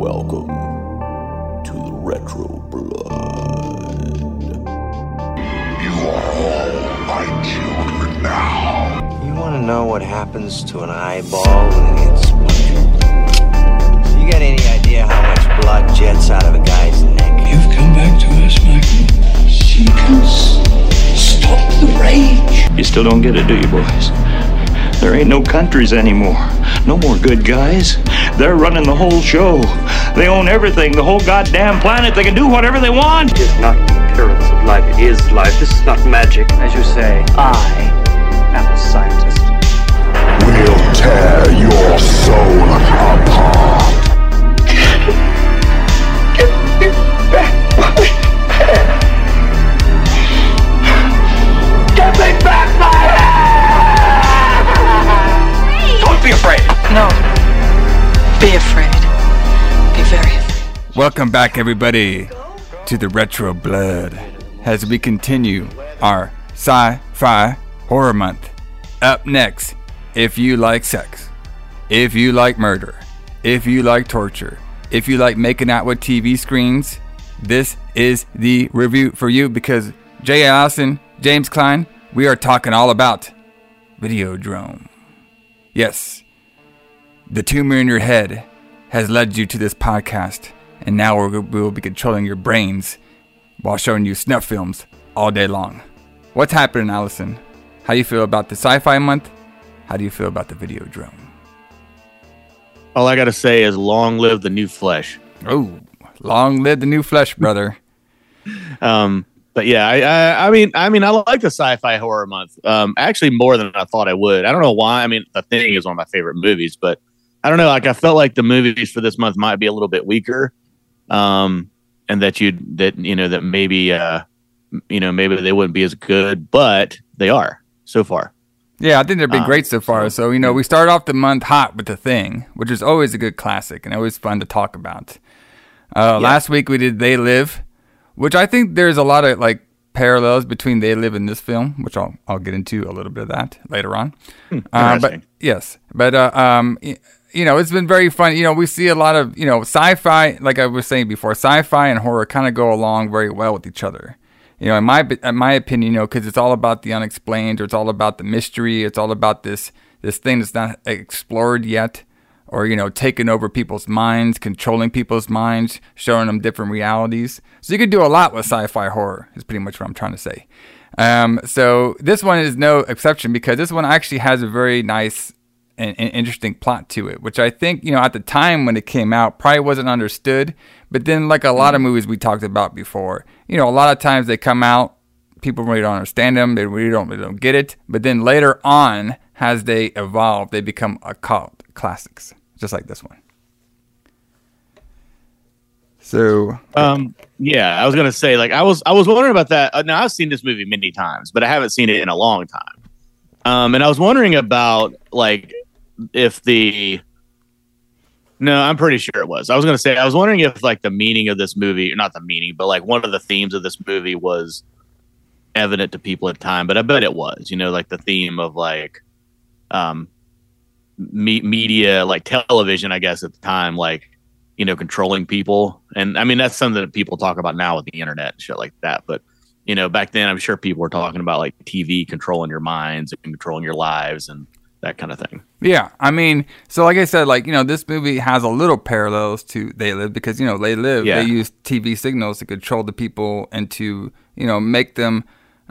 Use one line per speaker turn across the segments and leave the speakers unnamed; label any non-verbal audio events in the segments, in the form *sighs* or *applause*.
Welcome to the Retro Blood.
You are all my children now.
You want to know what happens to an eyeball when it gets splintered? You got any idea how much blood jets out of a guy's neck?
You've come back to us, Michael. Seekers, stop the rage.
You still don't get it, do you, boys? There ain't no countries anymore. No more good guys. They're running the whole show. They own everything, the whole goddamn planet. They can do whatever they want.
It is not the appearance of life, it is life. This is not magic. As you say, I am a scientist.
We'll tear your soul apart.
Get me back my Don't be afraid.
No. Be afraid.
Welcome back, everybody, to the Retro Blood as we continue our sci fi horror month. Up next, if you like sex, if you like murder, if you like torture, if you like making out with TV screens, this is the review for you because Jay Allison, James Klein, we are talking all about Videodrome. Yes, the tumor in your head has led you to this podcast, and now we're, will be controlling your brains while showing you snuff films all day long. What's happening, Allison? How do you feel about the sci-fi month? How do you feel about the Videodrome?
All I gotta say is, long live the new flesh.
Oh, long live the new flesh, brother. *laughs*
Um, but yeah, I, I, I mean, I mean, I like the sci-fi horror month. Um, actually, more than I thought I would. I don't know why. I mean, The Thing is one of my favorite movies, but I don't know. Like, I felt like the movies for this month might be a little bit weaker. Um, and that you'd that you know that maybe uh, you know maybe they wouldn't be as good, but they are so far.
Yeah, I think they've been
Um,
great so far. So, you know, we start off the month hot with The Thing, which is always a good classic and always fun to talk about. Uh, Last week we did They Live, which I think there's a lot of like parallels between They Live and this film, which I'll I'll get into a little bit of that later on. Uh, but
Hmm,
yes, but uh, um, you know, it's been very fun. You know, we see a lot of you know sci-fi, like I was saying before, sci-fi and horror kind of go along very well with each other. You know, in my in my opinion, you know, because it's all about the unexplained, or it's all about the mystery, it's all about this this thing that's not explored yet, or you know, taking over people's minds, controlling people's minds, showing them different realities. So you could do a lot with sci-fi horror. Is pretty much what I'm trying to say. Um, so this one is no exception because this one actually has a very nice and, and interesting plot to it, which I think you know at the time when it came out probably wasn't understood. But then, like a lot of movies we talked about before, you know, a lot of times they come out, people really don't understand them, they really don't really don't get it. But then later on, as they evolve, they become a cult classics, just like this one. So
Um, yeah, I was gonna say like I was I was wondering about that. Uh, now I've seen this movie many times, but I haven't seen it in a long time. Um, and I was wondering about like if the no, I'm pretty sure it was. I was gonna say I was wondering if like the meaning of this movie, not the meaning, but like one of the themes of this movie was evident to people at the time. But I bet it was. You know, like the theme of like um me- media, like television, I guess at the time, like you know, controlling people. And I mean, that's something that people talk about now with the internet and shit like that. But, you know, back then, I'm sure people were talking about like TV controlling your minds and controlling your lives and that kind of thing.
Yeah, I mean, so like I said, like you know, this movie has a little parallels to They Live because you know They Live.
Yeah.
They use TV signals to control the people and to you know make them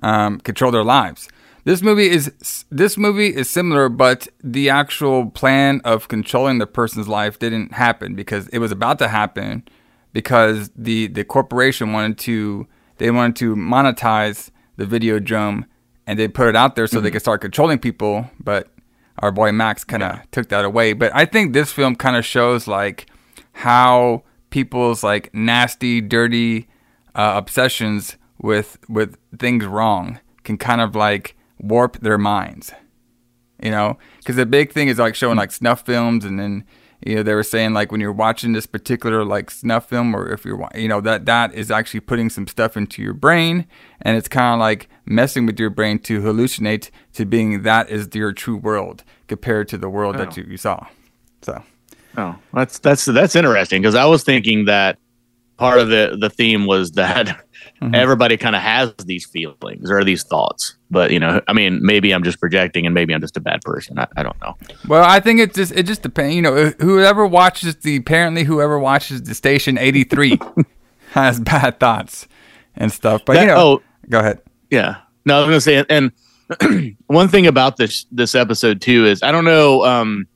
um, control their lives. This movie is this movie is similar, but the actual plan of controlling the person's life didn't happen because it was about to happen because the the corporation wanted to they wanted to monetize the Videodrome and they put it out there so they could start controlling people, but our boy Max kind of took that away. But I think this film kind of shows like how people's like nasty, dirty uh, obsessions with with things wrong can kind of like warp their minds. You know, because the big thing is like showing like snuff films, and then you know they were saying like when you're watching this particular like snuff film, or if you're you know that that is actually putting some stuff into your brain, and it's kind of like messing with your brain to hallucinate to being that is your true world compared to the world that oh. you, you saw. So
Oh, that's that's that's interesting because I was thinking that part of the the theme was that
Mm-hmm.
everybody kind of has these feelings or these thoughts. But you know, I mean, maybe I'm just projecting, and maybe I'm just a bad person. I, I don't know.
Well, I think it just it just depends. You know, whoever watches the apparently whoever watches the station eighty three *laughs* has bad thoughts and stuff. But you know,
oh.
go ahead.
Yeah. No, I was gonna say, and *clears throat* one thing about this this episode too is I don't know um,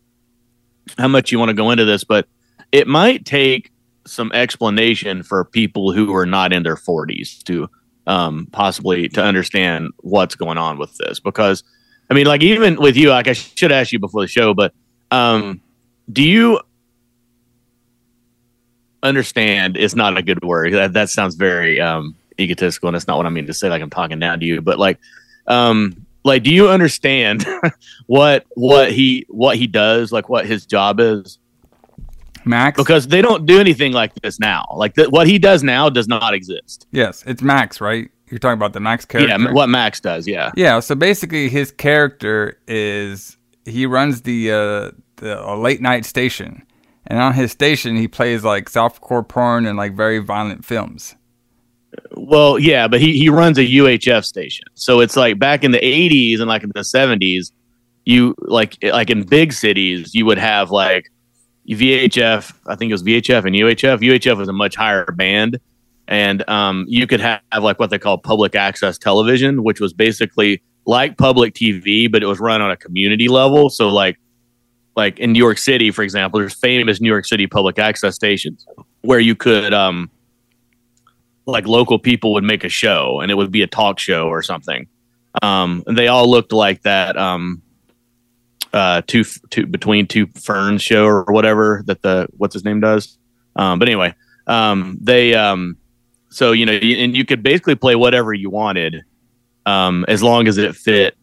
how much you want to go into this, but it might take some explanation for people who are not in their 40s to um, possibly to understand what's going on with this because I mean, like even with you, like I should ask you before the show, but um, do you understand? It's not a good word. That that sounds very um, egotistical, and that's not what I mean to say. Like I'm talking down to you, but like, um, like, do you understand *laughs* what what he what he does? Like what his job is?
Max.
Because they don't do anything like this now. Like th- what he does now does not exist.
Yes, it's Max, right? You're talking about the Max character.
Yeah, what Max does. Yeah.
Yeah, so basically his character is he runs the uh the a late night station. And on his station he plays like softcore porn and like very violent films.
Well, yeah, but he he runs a UHF station. So it's like back in the 80s and like in the 70s, you like like in big cities, you would have like VHF, I think it was VHF and UHF. UHF was a much higher band and um, you could have, have like what they call public access television, which was basically like public TV, but it was run on a community level. So like like in New York City, for example, there's famous New York City public access stations where you could um like local people would make a show and it would be a talk show or something. Um they all looked like that um uh two two between two ferns show or whatever that the what's his name does. Um but anyway, um they um so you know and you could basically play whatever you wanted um as long as it fit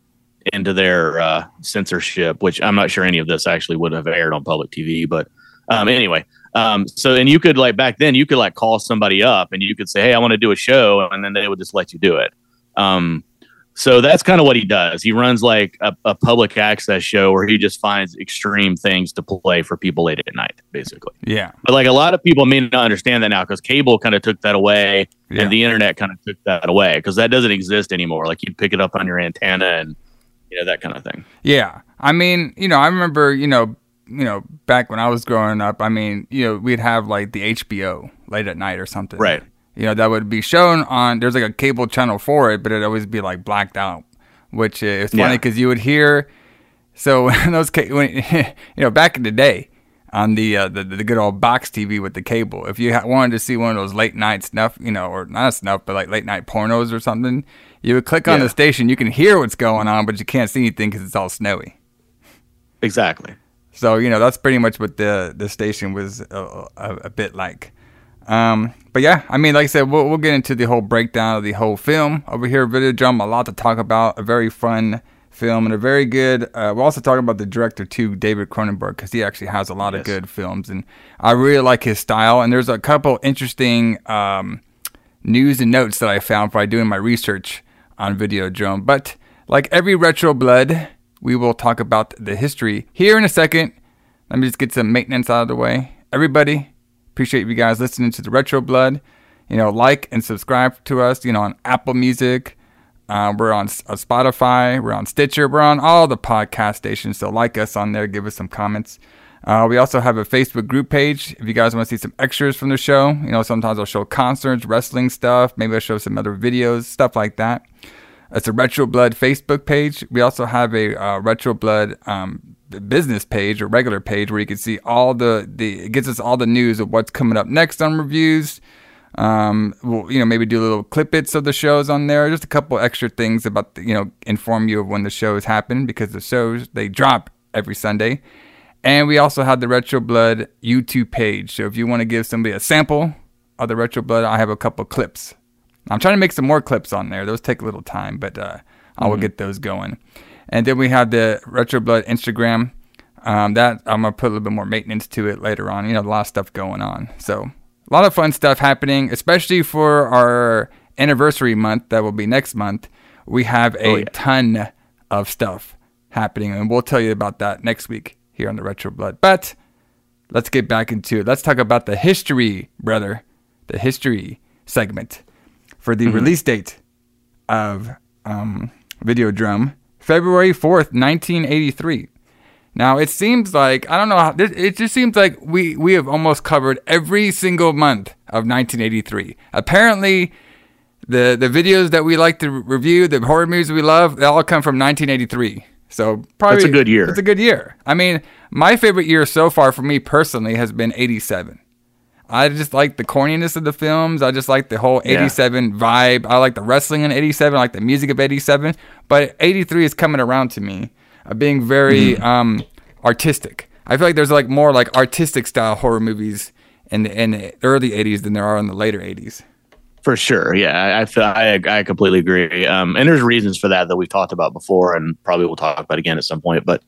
into their uh, censorship, which I'm not sure any of this actually would have aired on public TV. But um, anyway, um, so and you could like back then you could like call somebody up and you could say, "Hey, I want to do a show," and then they would just let you do it. Um, so that's kind of what he does. He runs like a, a public access show where he just finds extreme things to play for people late at night, basically.
Yeah.
But like a lot of people may not understand that now because cable kind of took that away
Yeah.
and the internet kind of took that away because that doesn't exist anymore. Like you'd pick it up on your antenna and you know that kind of thing.
Yeah. I mean, you know, I remember, you know, you know, back when I was growing up, I mean, you know, we'd have like the HBO late at night or something.
Right.
You know, that would be shown on there's like a cable channel for it, but it'd always be like blacked out, which is funny
Yeah.
because you would hear so *laughs* when those when, *laughs* you know, back in the day on the, uh, the the good old box TV with the cable, if you ha- wanted to see one of those late night snuff, you know, or not snuff, but like late night pornos or something, you would click on
Yeah.
the station. You can hear what's going on, but you can't see anything because it's all snowy.
Exactly.
So you know that's pretty much what the the station was a, a, a bit like. Um, but yeah, I mean, like I said, we'll we'll get into the whole breakdown of the whole film over here. Videodrome, a lot to talk about. A very fun film and a very good. Uh, we'll also talk about the director too, David Cronenberg, because he actually has a lot of good films, and I really like his style. And there's a couple interesting um, news and notes that I found by doing my research on Videodrome. But like every retro blood, we will talk about the history here in a second. Let me just get some maintenance out of the way. Everybody, appreciate you guys listening to the Retro Blood. You know, like and subscribe to us. You know, on Apple Music. Uh, we're on, on Spotify. We're on Stitcher. We're on all the podcast stations. So like us on there. Give us some comments. Uh, we also have a Facebook group page. If you guys want to see some extras from the show, you know, sometimes I'll show concerts, wrestling stuff. Maybe I'll show some other videos, stuff like that. It's a Retro Blood Facebook page. We also have a uh, Retro Blood um, business page or regular page where you can see all the, the it gets us all the news of what's coming up next on reviews. Um, we'll, you know, maybe do little clippets of the shows on there. Just a couple extra things about, the, you know, inform you of when the shows happen because the shows they drop every Sunday. And we also have the Retro Blood YouTube page. So if you want to give somebody a sample of the Retro Blood, I have a couple clips. I'm trying to make some more clips on there. Those take a little time, but uh, I will get those going. And then we have the Retro Blood Instagram. Um, that I'm gonna put a little bit more maintenance to it later on. You know, a lot of stuff going on. So a lot of fun stuff happening, especially for our anniversary month. That will be next month. We have a
Oh, yeah.
ton of stuff happening, and we'll tell you about that next week here on the Retro Blood. But let's get back into it. Let's talk about the history, brother. The history segment for the release date of um, Videodrome, February 4th, 1983. Now, it seems like, I don't know how, it it just seems like we, we have almost covered every single month of 1983. Apparently, the, the videos that we like to review, the horror movies we love, they all come from 1983. So probably
That's a good year.
It's a good year. I mean, my favorite year so far for me personally has been 87. I just like the corniness of the films. I just like the whole 87 vibe. I like the wrestling in 87. I like the music of 87. But 83 is coming around to me of being very um, artistic. I feel like there's like more like artistic style horror movies in the, in the early 80s than there are in the later 80s.
For sure, yeah, I I, feel, I I completely agree. Um, and there's reasons for that that we've talked about before, and probably we'll talk about again at some point. But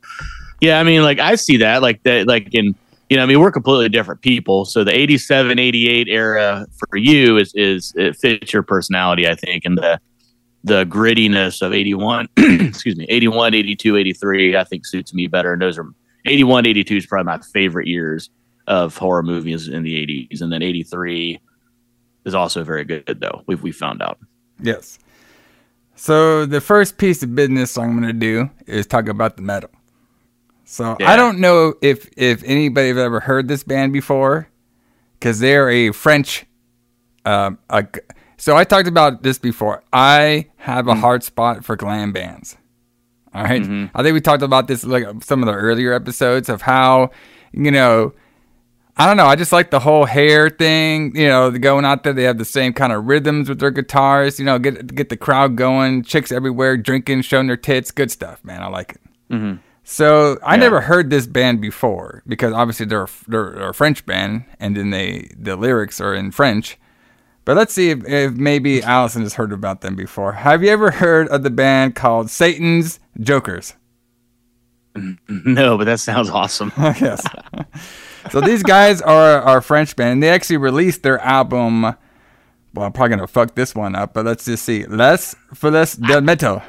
yeah, I mean, like I see that, like that, like in you know, I mean, we're completely different people. So the 87, 88 era for you is is it fits your personality, I think, and the the grittiness of 81, *clears throat* excuse me, 81, 82, 83, I think suits me better. And those are 81, 82 is probably my favorite years of horror movies in the 80s, and then 83 is also very good though. We've we found out.
Yes. So the first piece of business I'm going to do is talk about the metal. So I don't know if if anybody have ever heard this band before, because they're a French. Um, a, so I talked about this before. I have a mm. hard spot for glam bands. All right? Mm-hmm. I think we talked about this like some of the earlier episodes of how you know I don't know. I just like the whole hair thing. You know, going out there, they have the same kind of rhythms with their guitars. You know, get get the crowd going. Chicks everywhere, drinking, showing their tits. Good stuff, man. I like it. Mm-hmm. So I never heard this band before because obviously they're a, they're, they're a French band, and then they the lyrics are in French. But let's see if, if maybe Allison has heard about them before. Have you ever heard of the band called Satan's Jokers? *laughs*
No, but that sounds awesome. *laughs*
yes. so these guys are are French band. They actually released their album. Well, I'm probably gonna fuck this one up, but let's just see. Les Feliz del Metal.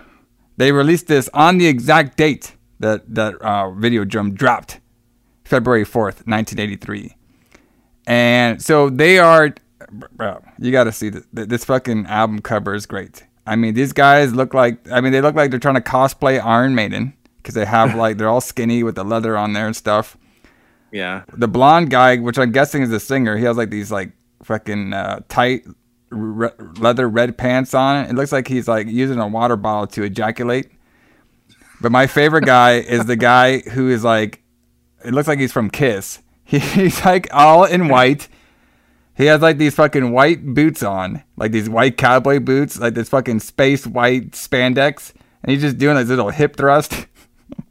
They released this on the exact date that that uh, Videodrome dropped, February fourth, 1983. And so they are, bro. You got to see this. This fucking album cover is great. I mean, these guys look like. I mean, they look like they're trying to cosplay Iron Maiden because they have like they're all skinny with the leather on there and stuff.
yeah.
The blonde guy, which I'm guessing is the singer, he has like these like fucking uh, tight re- leather red pants on. It looks like he's like using a water bottle to ejaculate. But my favorite guy is the guy who is like, it looks like he's from Kiss. He, *laughs* he's like all in white. He has like these fucking white boots on, like these white cowboy boots, like this fucking space white spandex, and he's just doing his little hip thrust.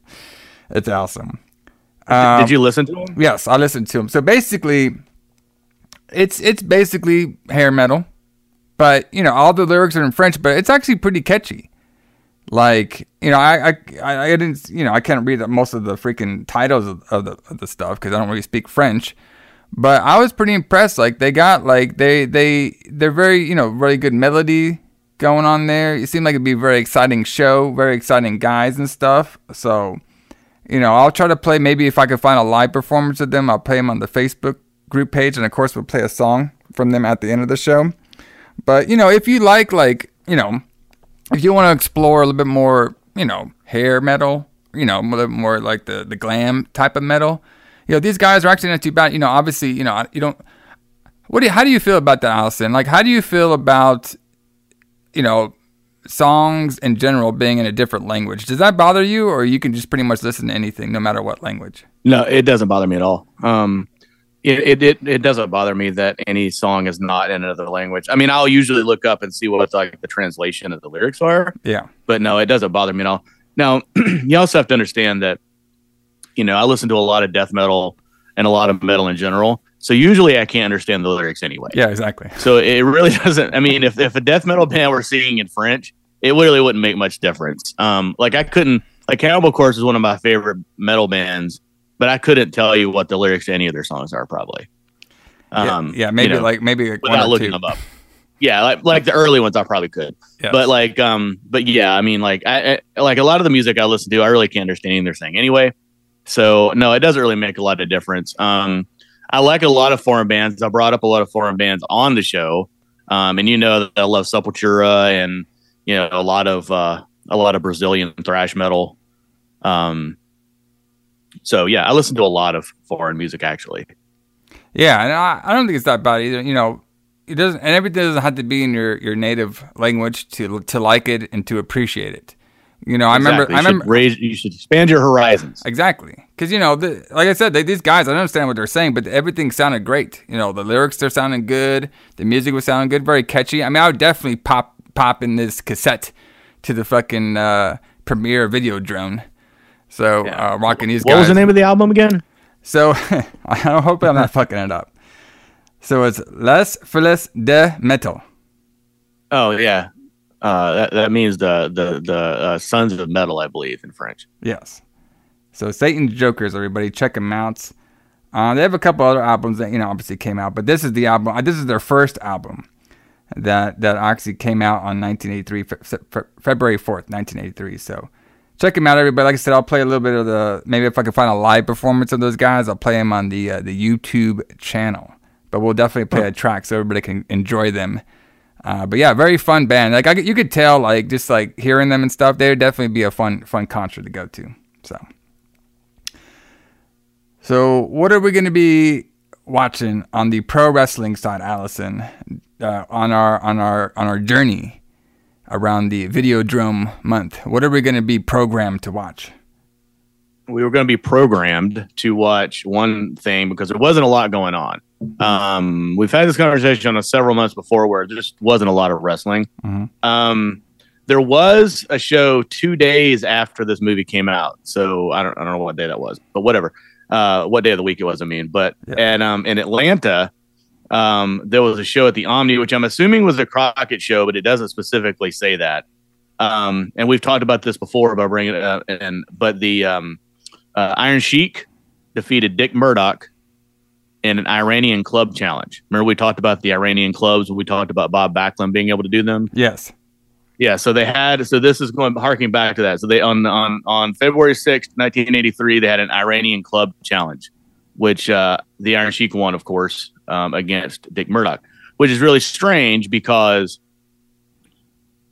*laughs* it's awesome. Um,
Did you listen to him?
Yes, I listened to him. So basically, it's it's basically hair metal, but you know all the lyrics are in French, but it's actually pretty catchy. Like you know, I I, I didn't you know I can't read most of the freaking titles of, of the of the stuff because I don't really speak French. But I was pretty impressed. Like they got like they they they're very you know really good melody going on there. It seemed like it'd be a very exciting show, very exciting guys and stuff. So you know, I'll try to play. Maybe if I could find a live performance of them, I'll play them on the Facebook group page, and of course, we'll play a song from them at the end of the show. But you know, if you like, like you know, if you want to explore a little bit more, you know, hair metal, you know, a little bit more like the the glam type of metal, you know, these guys are actually not too bad. You know, obviously, you know, you don't. What do you, how do you feel about that, Allison? Like, how do you feel about, you know, songs in general being in a different language? Does that bother you, or you can just pretty much listen to anything, no matter what language?
No, it doesn't bother me at all. Um, it, it it doesn't bother me that any song is not in another language. I mean, I'll usually look up and see what like the translation of the lyrics are,
Yeah,
but no, it doesn't bother me at all. Now, *clears throat* you also have to understand that, you know, I listen to a lot of death metal and a lot of metal in general. So usually I can't understand the lyrics anyway.
yeah, exactly.
So it really *laughs* doesn't. I mean, if, if a death metal band were singing in French, it really wouldn't make much difference. Um, like I couldn't like Cannibal Corpse is one of my favorite metal bands, but I couldn't tell you what the lyrics to any of their songs are probably.
Yeah,
Um,
yeah, maybe
you know,
like maybe like
without looking
two.
them up. Yeah, like like the early ones, I probably could.
Yes.
But like, um, but yeah, I mean, like, I, I like a lot of the music I listen to, I really can't understand anything they're saying anyway. So no, it doesn't really make a lot of difference. Um, I like a lot of foreign bands. I brought up a lot of foreign bands on the show, um, and you know that I love Sepultura and you know a lot of uh, a lot of Brazilian thrash metal. Um, so yeah, I listen to a lot of foreign music actually.
Yeah, and I, I don't think it's that bad either. You know, it doesn't, and everything doesn't have to be in your, your native language to to like it and to appreciate it. You know,
Exactly.
I remember,
You
I
should
remember
raise, you should expand your horizons.
exactly because you know, the, like I said, they, these guys, I don't understand what they're saying, but everything sounded great. You know, the lyrics they're sounding good, the music was sounding good, very catchy. I mean, I would definitely pop pop in this cassette to the fucking uh, premiere Videodrome. So uh, rocking these
What
guys.
was the name of the album again?
So *laughs* I hope I'm not fucking it up. So it's Les Feliz de Metal.
Oh yeah, uh, that that means the the the uh, Sons of Metal, I believe, in French.
Yes. So Satan's Jokers, everybody, check them out. Uh, they have a couple other albums that you know obviously came out, but this is the album. uh, This is their first album that that actually came out on 1983, Fe- Fe- February 4th, 1983. So check them out, everybody. Like I said, I'll play a little bit of the maybe if I can find a live performance of those guys, I'll play them on the uh, the YouTube channel. But we'll definitely play a track so everybody can enjoy them. Uh, but yeah, very fun band. Like I, you could tell, like just like hearing them and stuff, they would definitely be a fun fun concert to go to. So. So, what are we going to be watching on the pro wrestling side, Allison, uh, on our on our on our journey around the Videodrome month? What are we going to be programmed to watch?
we were going to be programmed to watch one thing because there wasn't a lot going on. Um, we've had this conversation on several months before where there just wasn't a lot of wrestling.
Mhm.
Um, there was a show two days after this movie came out, so I don't I don't know what day that was, but whatever. Uh, what day of the week it was, I mean, but
Yeah.
and um, in Atlanta, um, there was a show at the Omni, which I'm assuming was a Crockett show, but it doesn't specifically say that. Um, and we've talked about this before about bringing it up, and but the um, uh, Iron Sheik defeated Dick Murdoch in an Iranian club challenge. Remember, we talked about the Iranian clubs when we talked about Bob Backlund being able to do them.
Yes.
Yeah, so they had so this is going harking back to that. So they on on on February sixth, nineteen eighty three, they had an Iranian club challenge, which uh, the Iron Sheik won, of course, um, against Dick Murdoch, which is really strange because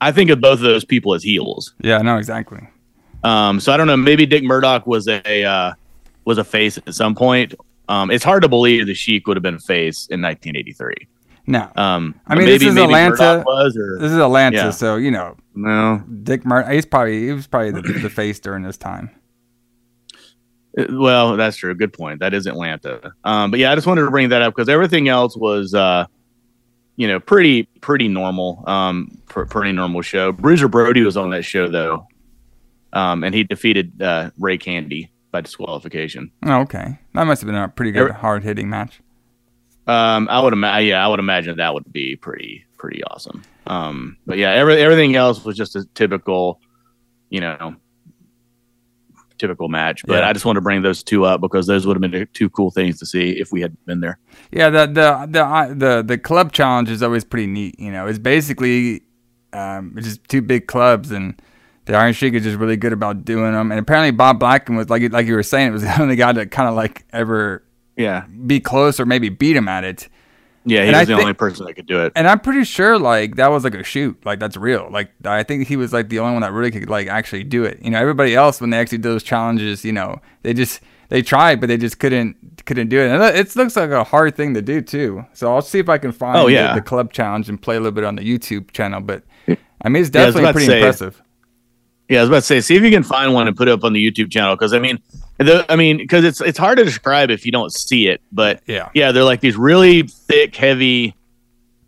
I think of both of those people as heels.
Yeah, no, exactly.
Um, so I don't know. Maybe Dick Murdoch was a uh, was a face at some point. Um, it's hard to believe the Sheik would have been a face in 1983.
No.
Um,
I mean,
maybe,
this is
maybe
Atlanta.
Was or
This is Atlanta,
Yeah.
so you know,
no.
Dick Murdoch. He's probably he was probably the, the face during this time.
Uh, Well, that's true. Good point. That is Atlanta. Um, but yeah, I just wanted to bring that up because everything else was, uh, you know, pretty pretty normal. Um, pr- pretty normal show. Bruiser Brody was on that show though, um, and he defeated uh, Ray Candy by disqualification.
Oh, okay. That must have been a pretty good hard hitting match.
Um, I would imagine. Yeah, I would imagine that would be pretty pretty awesome. Um, but yeah, every, everything else was just a typical, you know, typical match. But
Yeah.
I just want to bring those two up because those would have been two cool things to see if we had been there.
Yeah, the the the the the club challenge is always pretty neat. You know, it's basically um, it's just two big clubs, and the Iron Sheik is just really good about doing them. And apparently, Bob Backlund was like like you were saying, it was *laughs* the only guy that kind of like ever
Yeah,
be close or maybe beat him at it.
Yeah, he
And
was
I
the
thi-
only person that could do it.
And I'm pretty sure like that was like a shoot, like that's real. Like I think he was like the only one that really could like actually do it. You know, everybody else when they actually do those challenges, you know, they just they tried, but they just couldn't couldn't do it. And it it looks like a hard thing to do too. So I'll see if I can find
Oh,
the-
yeah.
the, club challenge and play a little bit on the YouTube channel. But I mean, it's
Yeah,
definitely
to
pretty
say-
impressive.
Yeah, I was about to say, see if you can find one and put it up on the YouTube channel because I mean, the, I mean, because it's it's hard to describe if you don't see it, but
Yeah.
yeah, they're like these really thick, heavy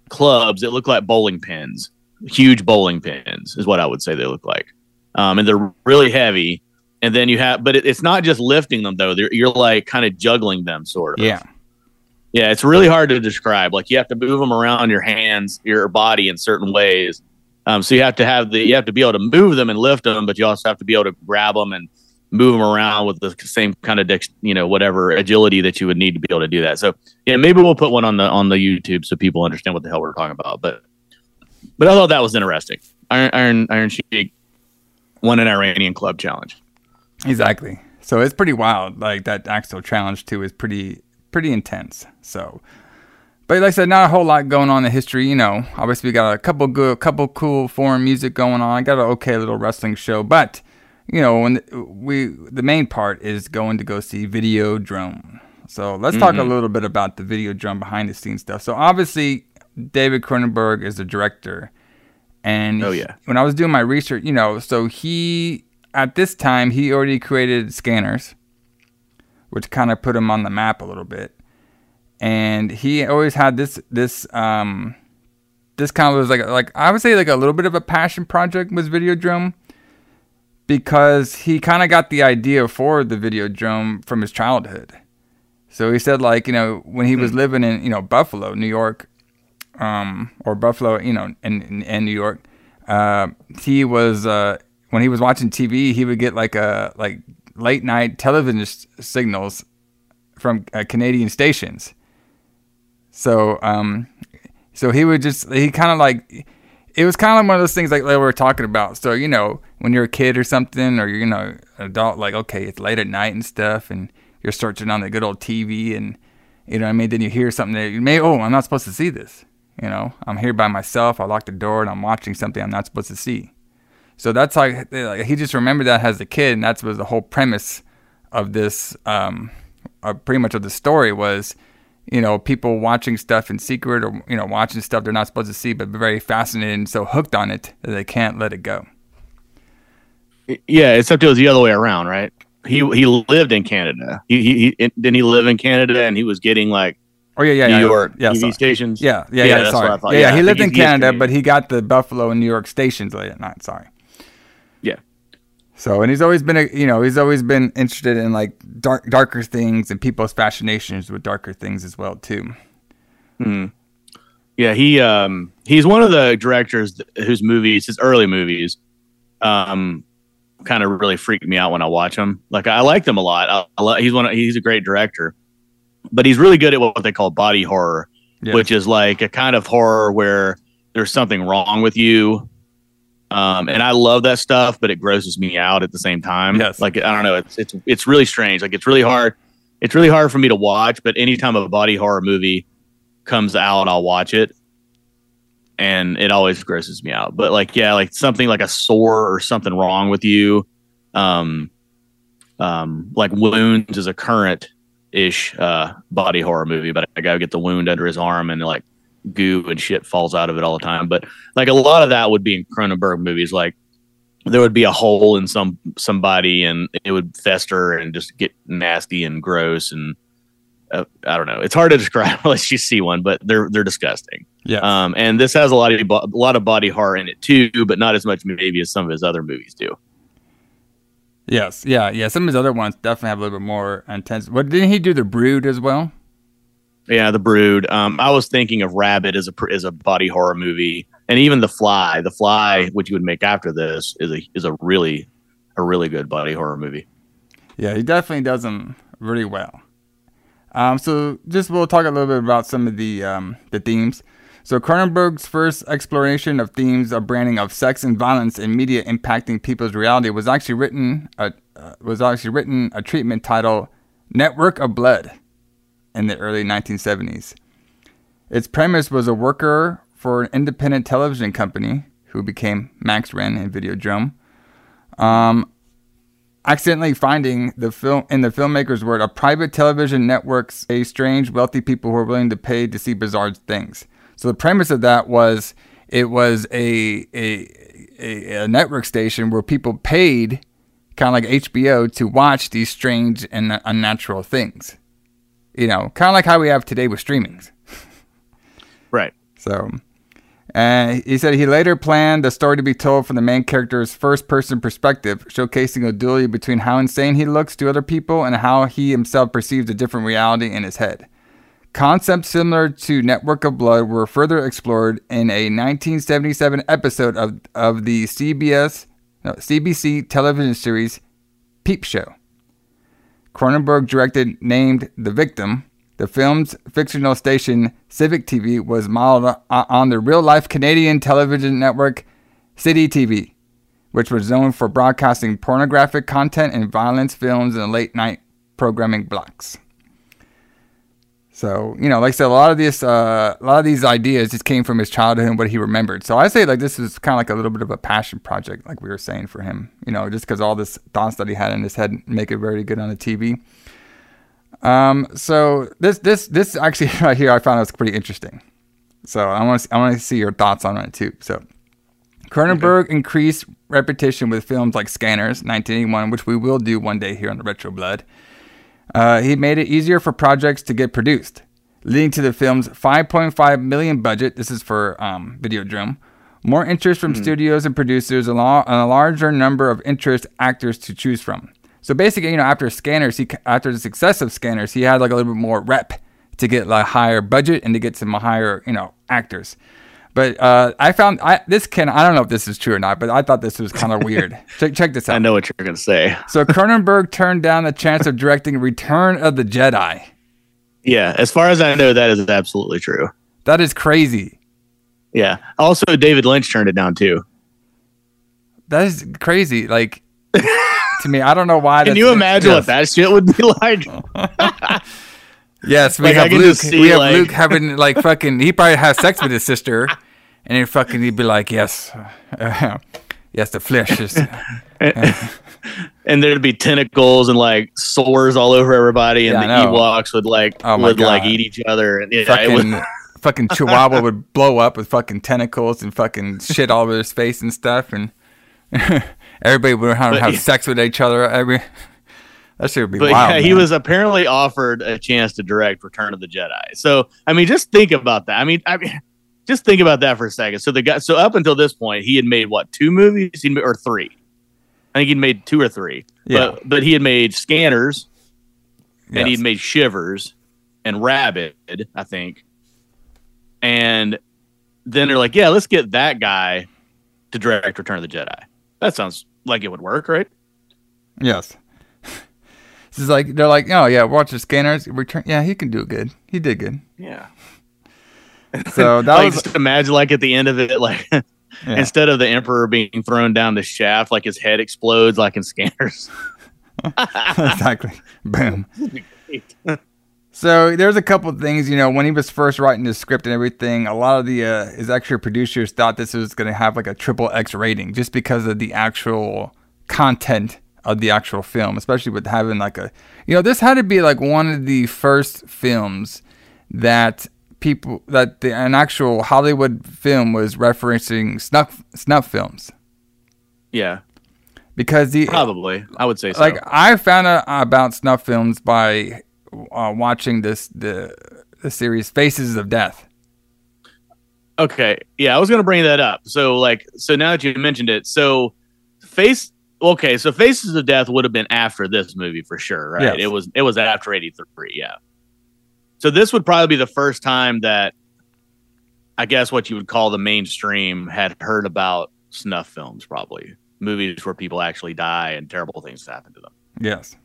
clubs that look like bowling pins, huge bowling pins is what I would say they look like, um, and they're really heavy. And then you have, but it, it's not just lifting them though; they're, you're like kind of juggling them, sort of.
Yeah.
Yeah, it's really hard to describe. Like you have to move them around your hands, your body in certain ways. Um, so you have to have the you have to be able to move them and lift them, but you also have to be able to grab them and move them around with the same kind of dex, you know whatever agility that you would need to be able to do that. So yeah, maybe we'll put one on the on the YouTube so people understand what the hell we're talking about. But but I thought that was interesting. Iron Iron Iron Sheik won an Iranian club challenge.
Exactly. So it's pretty wild. Like that actual challenge too is pretty pretty intense. So, but like I said, not a whole lot going on in the history. You know, obviously we got a couple good, couple cool foreign music going on. I got an okay little wrestling show, but you know, when we the main part is going to go see Video Videodrome. So let's talk a
Mhm.
little bit about the Video Videodrome behind the scenes stuff. So obviously, David Cronenberg is the director, and
Oh,
he-
yeah.
when I was doing my research, you know, so he at this time he already created Scanners, which kind of put him on the map a little bit, and he always had this this um this kind of was like like I would say like a little bit of a passion project was Videodrome because he kind of got the idea for the Videodrome from his childhood. So he said like, you know, when he was living in, you know, Buffalo, New York, um, or Buffalo, you know, in, in, in New York, uh, he was, uh, when he was watching TV, he would get like a, like late night television s- signals from uh, Canadian stations. So, um, so he would just, he kind of like, it was kind of one of those things like, like we were talking about. So, you know, when you're a kid or something, or you're, you know, an adult, like, okay, it's late at night and stuff, and you're searching on the good old TV, and, you know I mean? Then you hear something that you may, oh, I'm not supposed to see this. You know, I'm here by myself. I locked the door and I'm watching something I'm not supposed to see. So that's like, like he just remembered that as a kid, and that was the whole premise of this, um, uh, pretty much of the story was, you know, people watching stuff in secret or you know watching stuff they're not supposed to see, but very fascinated and so hooked on it that they can't let it go.
Yeah, except it was the other way around, right? He he lived in Canada. He he, he didn't he live in Canada, and he was getting like
Oh yeah, yeah,
New
yeah,
York
yeah,
TV
sorry.
stations.
Yeah, yeah, yeah.
that's
sorry.
what I thought.
Yeah, yeah, he lived in
he's- he is
Canada,
Canadian.
but he got the Buffalo and New York stations late at night. Sorry. So, and he's always been, a, you know, he's always been interested in like dark, darker things and people's fascinations with darker things as well too.
Hmm. Yeah, he um he's one of the directors whose movies, his early movies, um, kind of really freaked me out when I watch them. Like I like them a lot. I, I lo- he's one. Of, he's a great director, but he's really good at what they call body horror,
Yeah.
which is like a kind of horror where there's something wrong with you. Um, and I love that stuff, but it grosses me out at the same time.
Yes.
Like I don't know, it's it's it's really strange. Like it's really hard. It's really hard for me to watch. But anytime a body horror movie comes out, I'll watch it, and it always grosses me out. But like yeah, like something like a sore or something wrong with you, um, um, like wounds is a current ish uh body horror movie, but I would get the wound under his arm and like goo and shit falls out of it all the time. But like a lot of that would be in Cronenberg movies. Like there would be a hole in some somebody and it would fester and just get nasty and gross and uh, I don't know. It's hard to describe *laughs* unless you see one, but they're they're disgusting.
Yeah.
Um, and this has a lot of a lot of body horror in it too, but not as much maybe as some of his other movies do.
Yes. Yeah. Yeah. Some of his other ones definitely have a little bit more intense. What didn't he do? The Brood as well.
Yeah, The Brood. Um, I was thinking of Rabid as a as a body horror movie, and even The Fly. The Fly, which you would make after this, is a is a really a really good body horror movie.
Yeah, he definitely does them really well. Um, so just we'll talk a little bit about some of the um, the themes. So Cronenberg's first exploration of themes of branding of sex and violence in media impacting people's reality was actually written uh, uh, was actually written a treatment titled "Network of Blood" in the early 1970s. Its premise was a worker for an independent television company who became Max Renn in Videodrome. Um, accidentally finding the film in the filmmaker's word a private television networks a strange wealthy people who are willing to pay to see bizarre things so the premise of that was it was a a, a, a network station where people paid kind of like hbo to watch these strange and unnatural things you know kind of like how we have today with streamings
Right.
so, and he said he later planned the story to be told from the main character's first person perspective, showcasing a duality between how insane he looks to other people and how he himself perceives a different reality in his head. Concepts similar to Network of Blood were further explored in a 1977 episode of, of the CBS no, CBC television series Peep Show. Cronenberg directed named The Victim. The film's fictional station, Civic TV, was modeled on the real life Canadian television network City TV, which was known for broadcasting pornographic content and violence films in late night programming blocks. So you know, like I said, a lot of this, uh, a lot of these ideas just came from his childhood and what he remembered. So I say like this is kind of like a little bit of a passion project, like we were saying for him. You know, just because all this thoughts that he had in his head make it very good on the TV. Um, so this this this actually *laughs* right here I found was pretty interesting. So I want to I want to see your thoughts on it too. So Cronenberg increased repetition with films like Scanners, 1981, which we will do one day here on the Retro Blood. Uh, he made it easier for projects to get produced, leading to the film's 5.5 million budget. This is for um, Videodrome. More interest from studios and producers, and a and a larger number of interest actors to choose from. So basically, you know, after Scanners, he after the success of Scanners, he had like a little bit more rep to get like higher budget and to get some higher, you know, actors. But uh, I found I, this can I don't know if this is true or not, but I thought this was kind of weird. *laughs* check check this out.
I know what you're gonna say.
So Cronenberg turned down the chance of directing Return of the Jedi.
Yeah, as far as I know, that is absolutely true.
That is crazy.
Yeah. Also, David Lynch turned it down too.
That is crazy. Like to me, I don't know why. *laughs*
Can you imagine
yes.
what that shit would be like? *laughs*
Yes, we
Like,
have Luke. we have
like-
Luke having like fucking. He probably has sex with his sister, and then fucking he'd be like, "Yes, uh, *laughs* yes, the flesh is." *laughs*
and there'd be tentacles and like sores all over everybody, and
Yeah,
the. Ewoks would like
Oh
would like eat each other. And yeah, was,
fucking *laughs* fucking Chihuahua would blow up with fucking tentacles and fucking shit all over his face and stuff, and everybody would have,
But
have
yeah.
sex with each other. Every that shit would be
but
wild.
yeah, he was apparently offered a chance to direct Return of the Jedi. So I mean, just think about that. I mean, I mean, just think about that for a second. So the guy, so up until this point, he had made what two movies? He or three? I think he'd made two or three.
Yeah.
But but he had made Scanners, and he'd made Shivers and Rabid, I think. And then they're like, yeah, let's get that guy to direct Return of the Jedi. That sounds like it would work, right?
Yes. *laughs* This is like they're like, oh yeah, watch the scanners. Return. Yeah, he can do good. He did good.
Yeah.
So *laughs* that
like
was
just imagine like at the end of it, like *laughs*
Yeah.
instead of the emperor being thrown down the shaft, like his head explodes like in scanners. *laughs*
exactly. Boom. So there's a couple of things, you know, when he was first writing the script and everything, a lot of the uh, his extra producers thought this was going to have like a triple X rating just because of the actual content of the actual film, especially with having like a, you know, this had to be like one of the first films that people that the, an actual Hollywood film was referencing snuff snuff films
yeah,
because the
probably. I would say so.
like I found out about snuff films by uh, watching this the the series Faces of Death.
Okay. Yeah, I was gonna bring that up. So like so now that you mentioned it, so face okay, so Faces of Death would have been after this movie for sure, right?
Yes.
It was it was after eighty three, yeah. So this would probably be the first time that I guess what you would call the mainstream had heard about snuff films, probably. Movies where people actually die and terrible things happen to them.
Yes.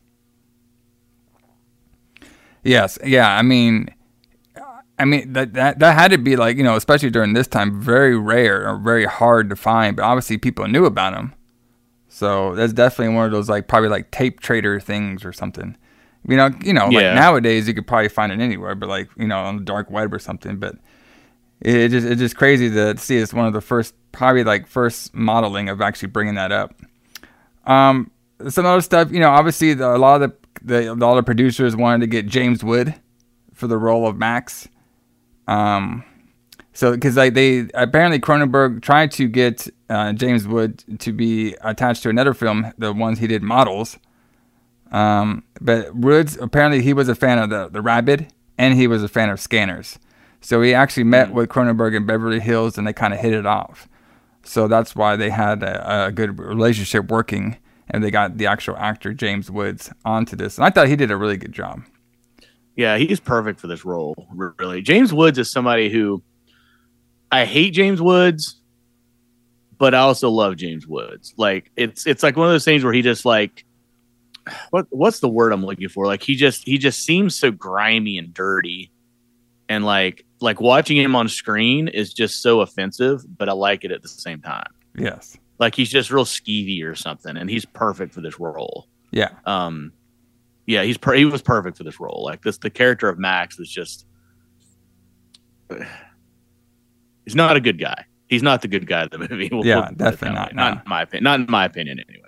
Yes. Yeah. I mean, I mean that that that had to be like you know, especially during this time, very rare or very hard to find. But obviously, people knew about them. So that's definitely one of those like probably like tape trader things or something. You know, you know, like nowadays you could probably find it anywhere, but like you know on the dark web or something. But it, it just it's just crazy to see it's one of the first probably like first modeling of actually bringing that up. Um, some other stuff, you know, obviously the, a lot of the, the a lot of producers wanted to get James Wood for the role of Max. Um, so because like they apparently Cronenberg tried to get uh, James Wood to be attached to another film, the ones he did models. Um, but Woods apparently he was a fan of the the Rabid and he was a fan of Scanners. So he actually met with Cronenberg in Beverly Hills and they kind of hit it off. So that's why they had a, a good relationship working, and they got the actual actor James Woods onto this. And I thought he did a really good job.
Yeah, he's perfect for this role. Really, James Woods is somebody who I hate James Woods, but I also love James Woods. Like it's it's like one of those things where he just like what what's the word I'm looking for? Like he just he just seems so grimy and dirty, and like like watching him on screen is just so offensive, but I like it at the same time.
Yes.
Like he's just real skeevy or something, and he's perfect for this role.
Yeah.
Um, yeah, he's per- he was perfect for this role. Like this, the character of Max was just. *sighs* He's not a good guy. He's not the good guy of the *laughs* movie. We'll-
Yeah,
we'll put it
definitely not,
way. in my opinion. Not in my opinion, anyway.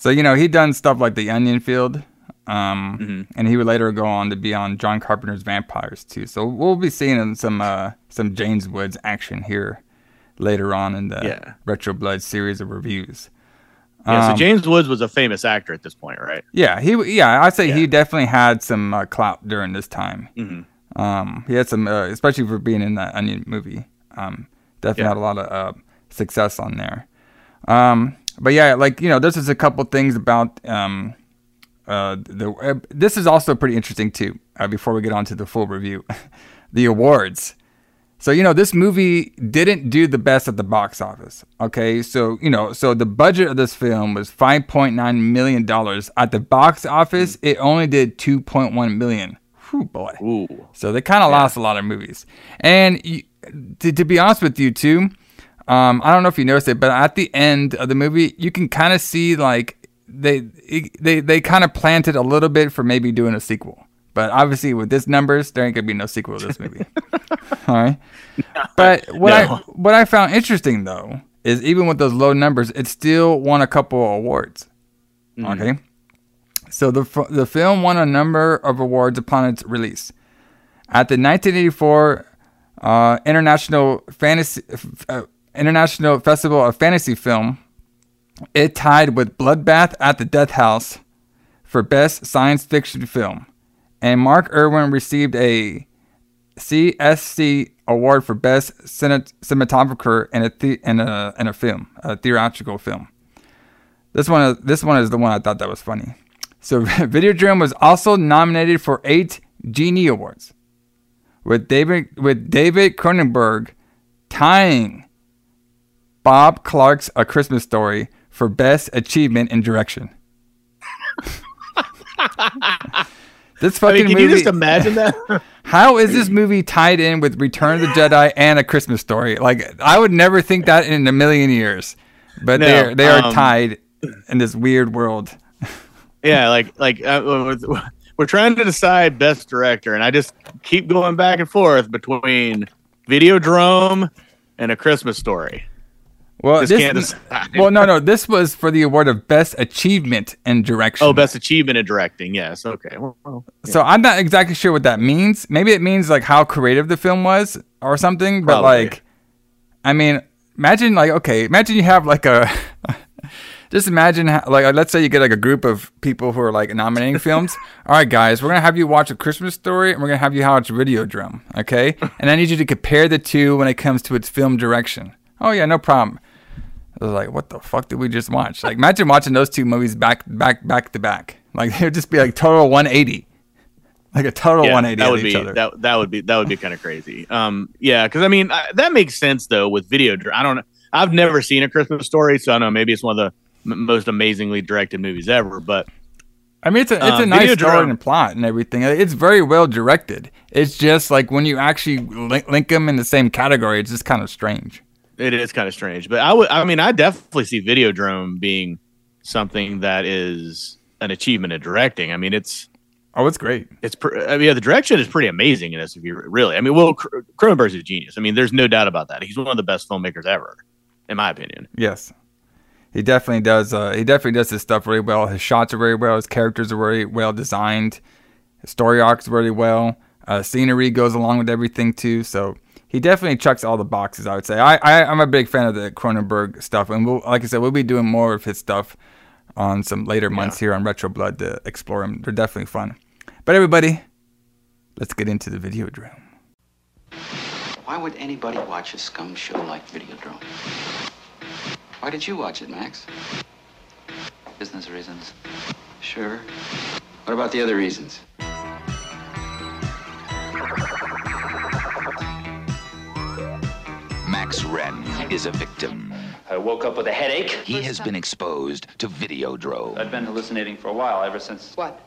So you know he done stuff like The Onion Field, um,
Mm-hmm.
and he would later go on to be on John Carpenter's Vampires too. So we'll be seeing some uh, some James Woods action here later on in the
Yeah.
Retro Blood series of reviews.
Yeah, so
Um,
James Woods was a famous actor at this point, right?
Yeah, he yeah I'd say
Yeah.
he definitely had some uh, clout during this time.
Mhm.
Um, he had some, uh, especially for being in that Onion movie. Um, definitely
Yeah.
had a lot of uh, success on there. Um, but yeah, like you know, this is a couple things about um, uh, the. Uh, this is also pretty interesting too. Uh, before we get on to the full review, *laughs* the awards. So you know, this movie didn't do the best at the box office. Okay, so you know, so the budget of this film was five point nine million dollars. At the box office, it only did two point one million. Whew, boy.
Ooh.
So they kind of lost a lot of movies. And you, to, to be honest with you, too, um, I don't know if you noticed it, but at the end of the movie, you can kind of see like they they they kind of planted a little bit for maybe doing a sequel. But obviously, with this numbers, there ain't gonna be no sequel to this movie. *laughs* All right. *laughs* But what I what I found interesting though is even with those low numbers, it still won a couple of awards. Okay. So the f- the film won a number of awards upon its release. At the 1984 uh, International Fantasy uh, International Festival of Fantasy Film, it tied with Bloodbath at the Death House for Best Science Fiction Film, and Mark Irwin received a CSC award for Best Cine- Cinematographer in a, the- in a in a film, a theatrical film. This one, is, this one is the one I thought that was funny. So, *laughs* Videodrome was also nominated for eight Genie Awards, with David with David Cronenberg tying Bob Clark's A Christmas Story for Best Achievement in Direction. *laughs* this
I
fucking
mean, can
movie.
you just imagine that? *laughs*
How is this movie tied in with Return of the Jedi and A Christmas Story? Like, I would never think that in a million years, but
No,
they are, they are
um,
tied in this weird world. *laughs*
yeah, like like uh, we're- we're trying to decide best director, and I just keep going back and forth between Videodrome and A Christmas Story.
Well,
Just
this, *laughs* well, no, no, this was for the award of best achievement in direction.
Oh, best achievement in directing. Yes. Okay. Well, well,
So I'm not exactly sure what that means. Maybe it means like how creative the film was or something. But
Probably.
like, I mean, imagine like okay, imagine you have like a. *laughs* Just imagine, how, like, uh, let's say you get like a group of people who are like nominating *laughs* films. All right, guys, we're gonna have you watch A Christmas Story, and we're gonna have you watch Videodrome, okay? And I need you to compare the two when it comes to its film direction. Oh yeah, no problem. I was like, what the fuck did we just watch? Like, imagine watching those two movies back, back, back to back. Like, *laughs* it would just be like total 180, like a total
yeah,
180
that would be that that would be that would be kind of crazy. Um, yeah, because I mean I, that makes sense though with video. I don't know. I've never seen a Christmas story, so I don't know. Maybe it's one of the m- most amazingly directed movies ever. But
I mean, it's a it's a
Um,
nice story and plot and everything. It's very well directed. It's just like when you actually link, link them in the same category, it's just kind of strange.
It is kind of strange. But I would. I mean, I definitely see Videodrome being something that is an achievement in directing. I mean, it's
Oh, it's great.
it's. Pr- I mean, yeah, the direction is pretty amazing in this. If you really, I mean, well, Cr- Cronenberg's a genius. I mean, there's no doubt about that. He's one of the best filmmakers ever, in my opinion.
Yes, he definitely does. Uh, he definitely does his stuff really well. His shots are very well. His characters are very well designed. His story arcs really well. Uh, scenery goes along with everything too. So he definitely checks all the boxes. I would say. I, I I'm a big fan of the Cronenberg stuff, and we'll, like I said, we'll be doing more of his stuff on some later months here on Retro Blood to explore them. They're definitely fun. But everybody, let's get into the video Videodrome.
Why would anybody watch a scum show like Video Videodrome? Why did you watch it, Max? Business reasons. Sure. What about the other reasons?
Max Renn is a victim.
I woke up with a headache.
He has been exposed to Videodrome.
I'd been hallucinating for a while, ever since.
What?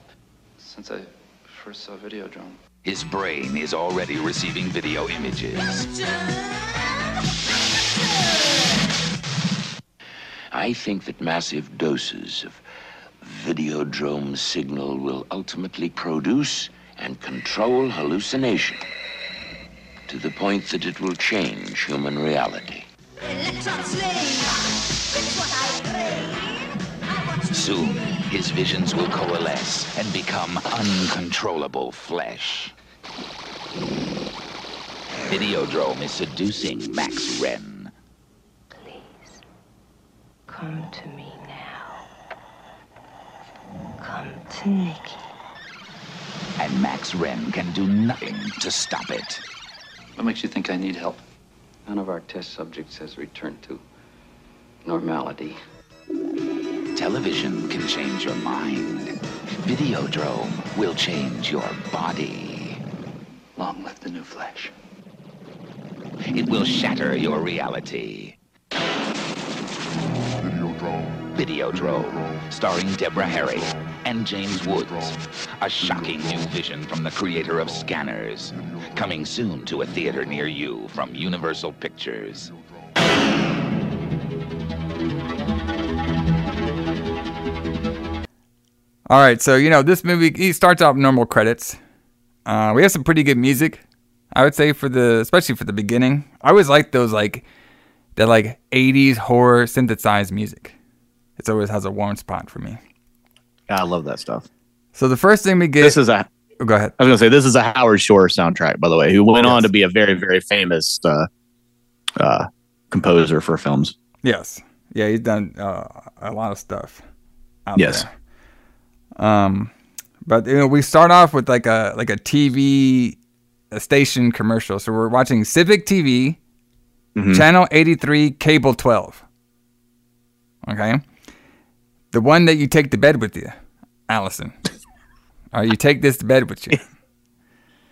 Since I first saw Videodrome.
His brain is already receiving video images.
I think that massive doses of
Videodrome signal will ultimately produce and control hallucination to the point that it will change human reality.
Soon, his visions will coalesce and become uncontrollable flesh. Videodrome is seducing Max Renn.
Please, come to me now. Come to Nikki.
And Max Renn can do nothing to stop it.
What makes you think I need help?
None of our test subjects has returned to normality.
Television can change your mind. Videodrome will change your body.
Long live the new flesh.
It will shatter your reality. Videodrome, Videodrome. starring Deborah Harry and James Woods. A shocking new vision from the creator of Scanners. Coming soon to a theater near you from Universal Pictures.
All right, so you know this movie. He starts off normal credits. Uh, we have some pretty good music, I would say for the, especially for the beginning. I always like those like, that like '80s horror synthesized music. It always has a warm spot for me.
I love that stuff.
So the first thing we get.
This is a.
Oh, go ahead.
I was gonna say this is a Howard Shore soundtrack, by the way, who went on to be a very, very famous uh, uh, composer for films.
Yes. Yeah, he's done uh, a lot of stuff. Out
Yes.
There. Um, but you know, we start off with like a like a TV a station commercial. So we're watching Civic TV,
Mhm.
channel eighty three, cable twelve. Okay, the one that you take to bed with you, Allison. are you take this to bed with you. *laughs*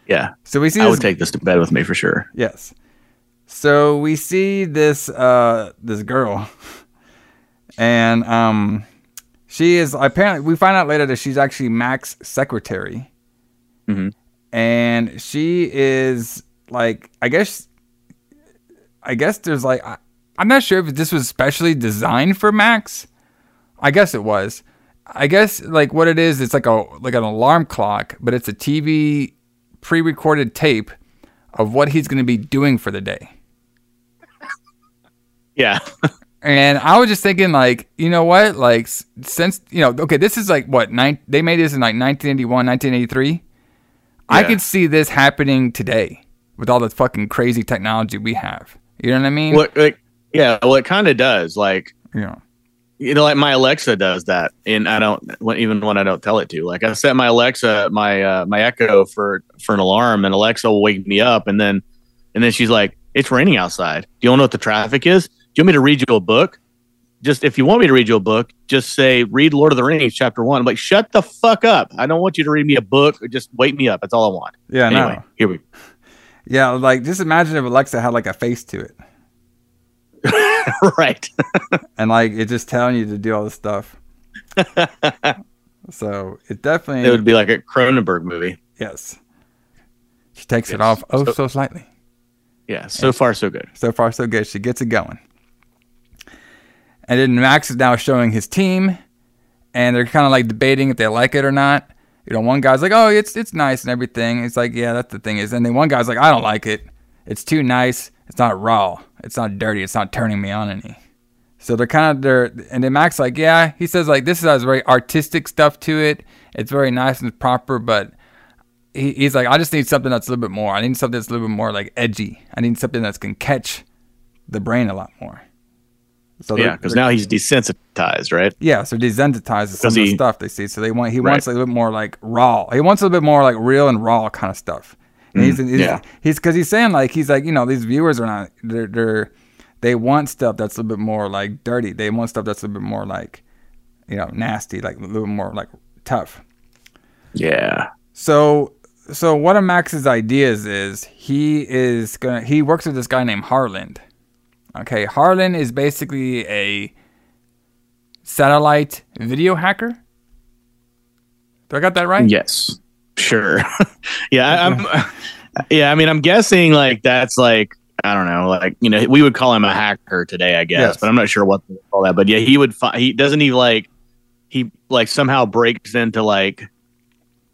Yeah.
So we see this.
I
this-
would take this to bed with me for sure.
Yes. So we see this uh this girl and um she is apparently we find out later that she's actually Mac's secretary.
Mhm.
And she is like I guess I guess there's like I, I'm not sure if this was specially designed for Max. I guess it was. I guess like what it is, it's like a like an alarm clock, but it's a TV pre-recorded tape of what he's going to be doing for the day.
Yeah.
And I was just thinking, like, you know what? Like, since, you know, okay, this is like what, nine, they made this in like 1981, 1983. I could see this happening today with all the fucking crazy technology we have. You know what I mean?
What? Like, yeah. Well, it kind of does. Like,
Yeah.
You know, like my Alexa does that, and I don't even when I don't tell it to. Like, I set my Alexa, my uh, my Echo for for an alarm, and Alexa will wake me up, and then and then she's like, "It's raining outside. Do you want to know what the traffic is? Do you want me to read you a book? Just if you want me to read you a book, just say read Lord of the Rings chapter one. I'm like, shut the fuck up. I don't want you to read me a book. Just wake me up. That's all I want.
Yeah,
Anyway,
no.
here we.
Yeah, like just imagine if Alexa had like a face to it. *laughs* *laughs*
right. *laughs*
and like it's just telling you to do all this stuff. *laughs* so it definitely
It would be like a Cronenberg movie.
Yes. She takes it off oh
So-
so slightly.
Yeah. So far, so good.
So far, so good. She gets it going. And then Max is now showing his team, and they're kind of like debating if they like it or not. You know, one guy's like, "Oh, it's it's nice and everything." It's like, "Yeah, that's the thing is." And then one guy's like, "I don't like it. It's too nice. It's not raw. It's not dirty. It's not turning me on any." So they're kind of they're and then Max like, "Yeah." He says like, "This has very artistic stuff to it. It's very nice and proper, but." He, he's like, I just need something that's a little bit more. I need something that's a little bit more like edgy. I need something that's can catch the brain a lot more. So
yeah, because now he's desensitized, right?
yeah, so desensitized to some of the stuff they see. So they want he
Right.
wants a little bit more like raw. He wants a little bit more like real and raw kind of stuff. And he's,
Mm,
he's,
yeah.
he's because he's saying like he's like you know these viewers are not they're they're they want stuff that's a little bit more like dirty. They want stuff that's a little bit more like you know nasty, like a little more like tough.
Yeah.
So so one of Max's ideas is he is gonna he works with this guy named Harlan. Okay, Harlan is basically a satellite video hacker. Do I got that right?
Yes. Sure. *laughs* yeah. I- I'm. *laughs* Yeah. I mean, I'm guessing like that's like I don't know, like you know, we would call him a hacker today, I guess,
Yes.
but I'm not sure what to call that. But yeah, he would. Fi- he doesn't he like he like somehow breaks into like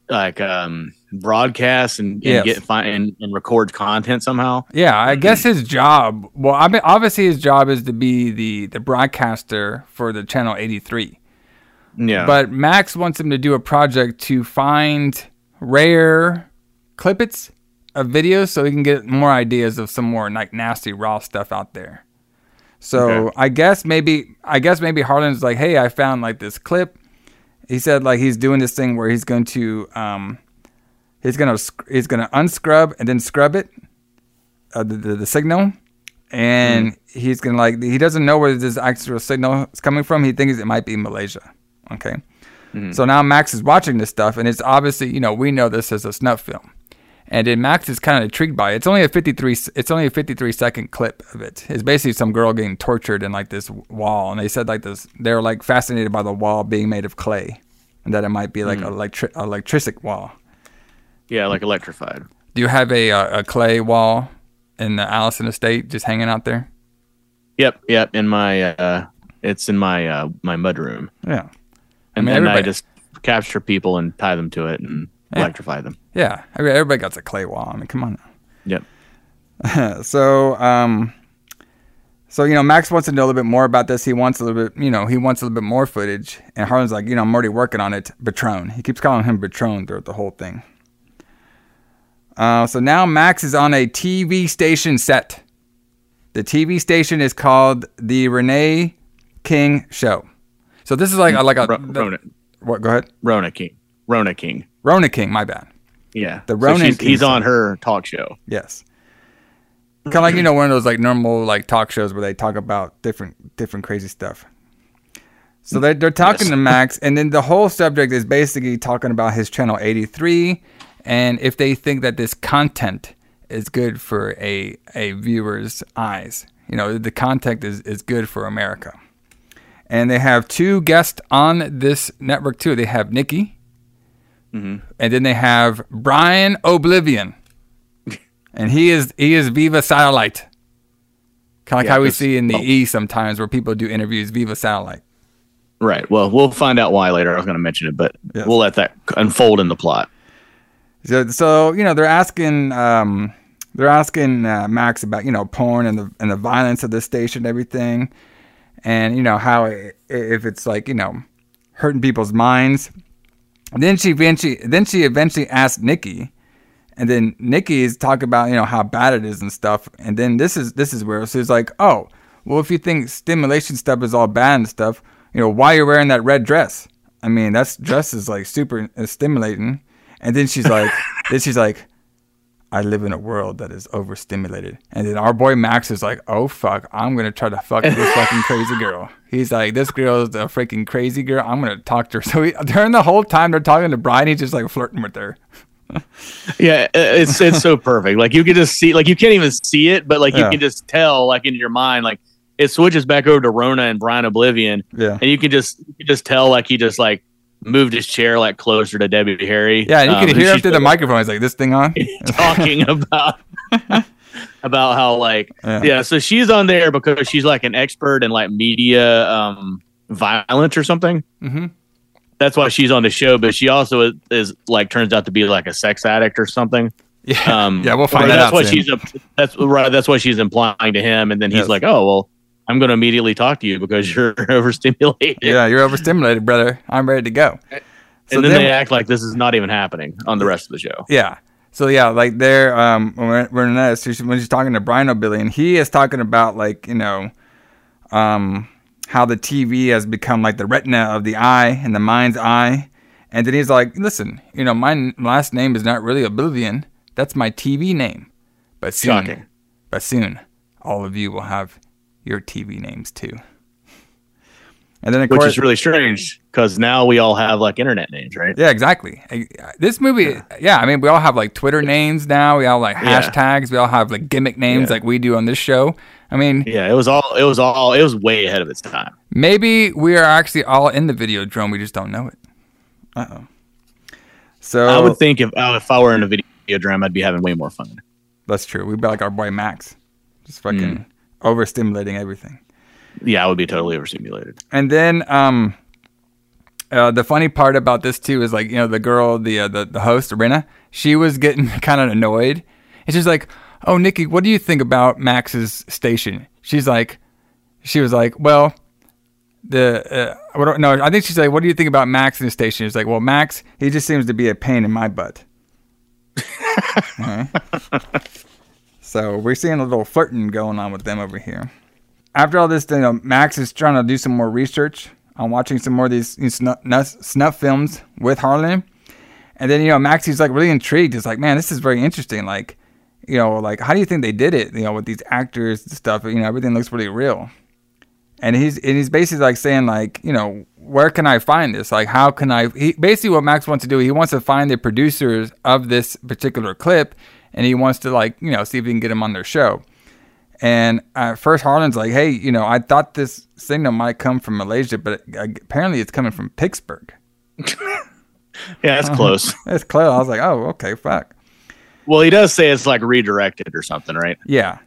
like um broadcasts and, and
Yes.
get fi- and, and records content somehow.
Yeah, I guess his job. Well, I mean, obviously his job is to be the the broadcaster for the channel 83.
Yeah.
But Max wants him to do a project to find rare clippets of videos so we can get more ideas of some more like nasty raw stuff out there. So
Okay.
I guess maybe I guess maybe Harlan's like, hey, I found like this clip. He said like he's doing this thing where he's going to um he's gonna he's gonna unscrub and then scrub it uh, the, the the signal and he's gonna like he doesn't know where this actual signal is coming from. He thinks it might be Malaysia. Okay. So now Max is watching this stuff, and it's obviously, you know, we know this as a snuff film, and then Max is kind of intrigued by it. It's only a fifty-three. It's only a fifty-three second clip of it. It's basically some girl getting tortured in like this wall, and they said like this. They're like fascinated by the wall being made of clay, and that it might be like
Mm.
electric electric wall.
Yeah, like electrified.
Do you have a uh, a clay wall in the Allison estate just hanging out there?
Yep, yep. In my uh it's in my uh my mud room.
Yeah.
And
mean,
then I just capture people and tie them to it and
Yeah.
electrify them.
Yeah, I mean, everybody got a clay wall. I mean, come on.
Yep. *laughs*
So, um, so you know, Max wants to know a little bit more about this. He wants a little bit, you know, he wants a little bit more footage. And Harlan's like, you know, I'm already working on it. Patron. He keeps calling him Patron throughout the whole thing. Uh, so now Max is on a TV station set. The TV station is called the Renee King Show. So this is like a, like a
Ro- Rona,
what? Go ahead.
Rona King. Rona King.
Rona King. My bad.
Yeah.
The
So
Ronan King
he's on her talk show.
Yes. Kind of like you know one of those like normal like talk shows where they talk about different different crazy stuff. So they're they're talking
Yes.
to Max, and then the whole subject is basically talking about his channel 83, and if they think that this content is good for a a viewer's eyes. You know, the content is is good for America. And they have two guests on this network too. They have Nikki,
Mhm.
and then they have Brian Oblivion, *laughs* and he is he is Viva Satellite, kind of like
Yeah,
how we see in the
oh.
E sometimes where people do interviews Viva Satellite.
Right. Well, we'll find out why later. I was going to mention it, but
Yes.
we'll let that unfold in the plot.
So, so you know they're asking um, they're asking uh, Max about you know porn and the and the violence of the station and everything, and you know how if it's like you know hurting people's minds. And then she eventually then she eventually asked Nikki, and then Nikki is talking about you know how bad it is and stuff. And then this is this is where she's like, oh well, if you think stimulation stuff is all bad and stuff, you know why you're wearing that red dress? I mean that dress is like super uh, stimulating. And then she's like, then she's like, I live in a world that is overstimulated. And then our boy Max is like, oh fuck, I'm gonna try to fuck this fucking crazy *laughs* girl. He's like, this girl is a freaking crazy girl. I'm gonna talk to her. So he, during the whole time they're talking to Brian, he's just like flirting with her. *laughs*
Yeah, it's it's so perfect. Like you can just see, like you can't even see it, but like
Yeah.
you can just tell, like in your mind, like it switches back over to Rona and Brian Oblivion,
Yeah.
and you can just you can just tell, like he just like moved his chair like closer to Debbie Harry.
Yeah, and you
Um,
can hear him through the microphone. He's like, this thing on? *laughs*
talking *laughs* about *laughs* about how like
Yeah.
yeah. so she's on there because she's like an expert in like media um violence or something.
Mm-hmm.
That's why she's on the show, but she also is, is like turns out to be like a sex addict or something.
Yeah,
Um,
yeah, we'll find that
that's
out
what
soon.
she's that's right. That's what she's implying to him, and then he's
Yes.
like, "Oh well, I'm going to immediately talk to you because you're *laughs* overstimulated."
Yeah, you're overstimulated, brother. I'm ready to go.
and then, they act like this is not even happening on the rest of the show.
Yeah. So yeah, like they're um when we're, we're in that, when she's talking to Brian O'Billy, and he is talking about like you know, um how the TV has become like the retina of the eye and the mind's eye, and then he's like, listen, you know, my n- last name is not really Oblivion. That's my TV name. But soon,
Shocking.
but soon, all of you will have your TV names too. And then of
Which
course,
is really strange because now we all have like internet names, right?
yeah, exactly. This movie, yeah. I mean, we all have like Twitter names now. We all like
Yeah.
hashtags. We all have like gimmick names
Yeah.
like we do on this show. I mean,
Yeah, it was all it was all it was way ahead of its time.
maybe we are actually all in the Videodrome. We just don't know it. Uh oh. So
I would think if uh, if I were in a video drum, I'd be having way more fun.
that's true. We'd be like our boy Max, just fucking
Mm.
Overstimulating everything.
Yeah, I would be totally overstimulated.
And then, um, uh, the funny part about this too is like you know the girl, the uh, the the host, Rena, she was getting *laughs* kind of annoyed, and she's like, "Oh, Nikki, what do you think about Max's station?" She's like, she was like, "Well." The uh, what, no, I think she's like, "What do you think about Max and his station?" She's like, "Well, Max, he just seems to be a pain in my butt." Okay. *laughs* So we're seeing a little flirting going on with them over here. After all this, you know, Max is trying to do some more research on watching some more of these, snuff, snuff films with Harlan. And then, you know, Max, he's like really intrigued. He's like, man, this is very interesting. Like, you know, like, how do you think they did it? You know, with these actors and stuff, you know, everything looks really real. And he's, and he's basically like saying, like, you know, where can I find this? Like, how can I? He, basically, what Max wants to do, he wants to find the producers of this particular clip and he wants to like you know see if he can get him on their show. And at first, Harlan's like, "Hey, you know, I thought this signal might come from Malaysia, but uh, apparently it's coming from Pittsburgh." *laughs*
yeah, that's close. *laughs*
That's close. I was like, "Oh, okay, fuck."
Well, he does say it's like redirected or something, right?
Yeah,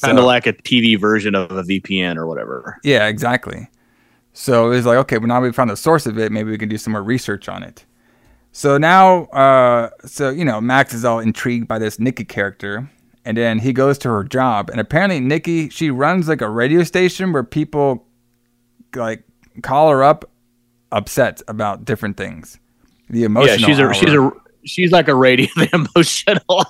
kind of like a TV version of a VPN or whatever.
Yeah, exactly. So it's like, okay, well now we found the source of it. Maybe we can do some more research on it. So now, uh, so you know, Max is all intrigued by this Nikki character, and then he goes to her job, and apparently Nikki she runs like a radio station where people like call her up, upset about different things. The emotional.
Yeah, she's a
hour.
she's a she's like a radio *laughs* the emotional.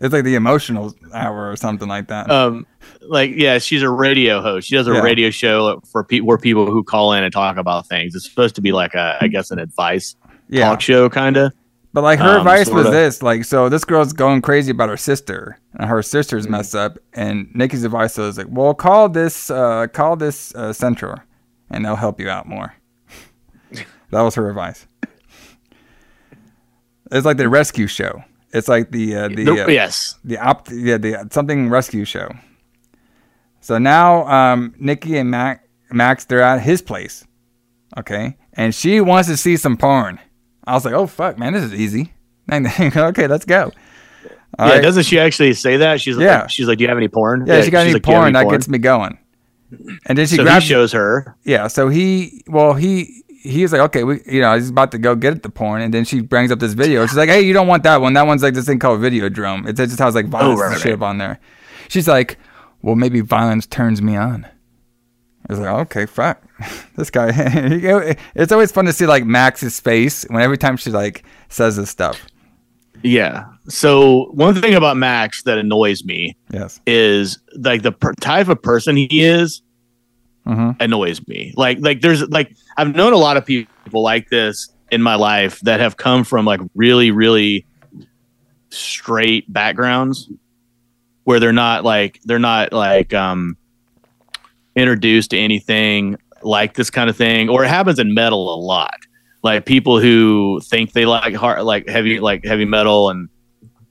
it's like the emotional hour or something like that.
Um, like yeah, she's a radio host. She does a
Yeah.
radio show for people where people who call in and talk about things. It's supposed to be like a I guess an advice
Yeah.
talk show kind of.
But like her
Um,
advice was
sorta.
this, like, so this girl's going crazy about her sister, and her sister's
Mm-hmm.
messed up, and Nikki's advice was like, well, call this, uh, call this uh, Central, and they'll help you out more. *laughs* that was her advice. It's like the rescue show. It's like the uh, the,
The-
uh,
yes.
the op yeah the something rescue show. So now um, Nikki and Mac Max they're at his place, okay, and she wants to see some porn. I was like, oh fuck, man, this is easy. *laughs* okay, let's go. All
yeah,
right.
doesn't she actually say that? She's
Yeah.
like, she's like, do you have any porn?
Yeah, she got any
like, "Do you have
porn that gets me going. And then she
so
grabs
shows her.
Yeah, so he well he he's like okay we you know he's about to go get the porn and then she brings up this video. She's like hey you don't want that one that one's like this thing called Videodrome. It just has like oh, violence
Oh, right,
and shit
right.
on there. She's like well maybe violence turns me on. I was like okay fuck *laughs* this guy. *laughs* it's always fun to see like Max's face when every time she like says this stuff.
Yeah. So one thing about Max that annoys me
Yes.
is like the per- type of person he is
Mm-hmm.
annoys me. Like like there's like I've known a lot of people like this in my life that have come from like really really straight backgrounds where they're not like they're not like um introduced to anything like this kind of thing or it happens in metal a lot. Like people who think they like hard like heavy like heavy metal and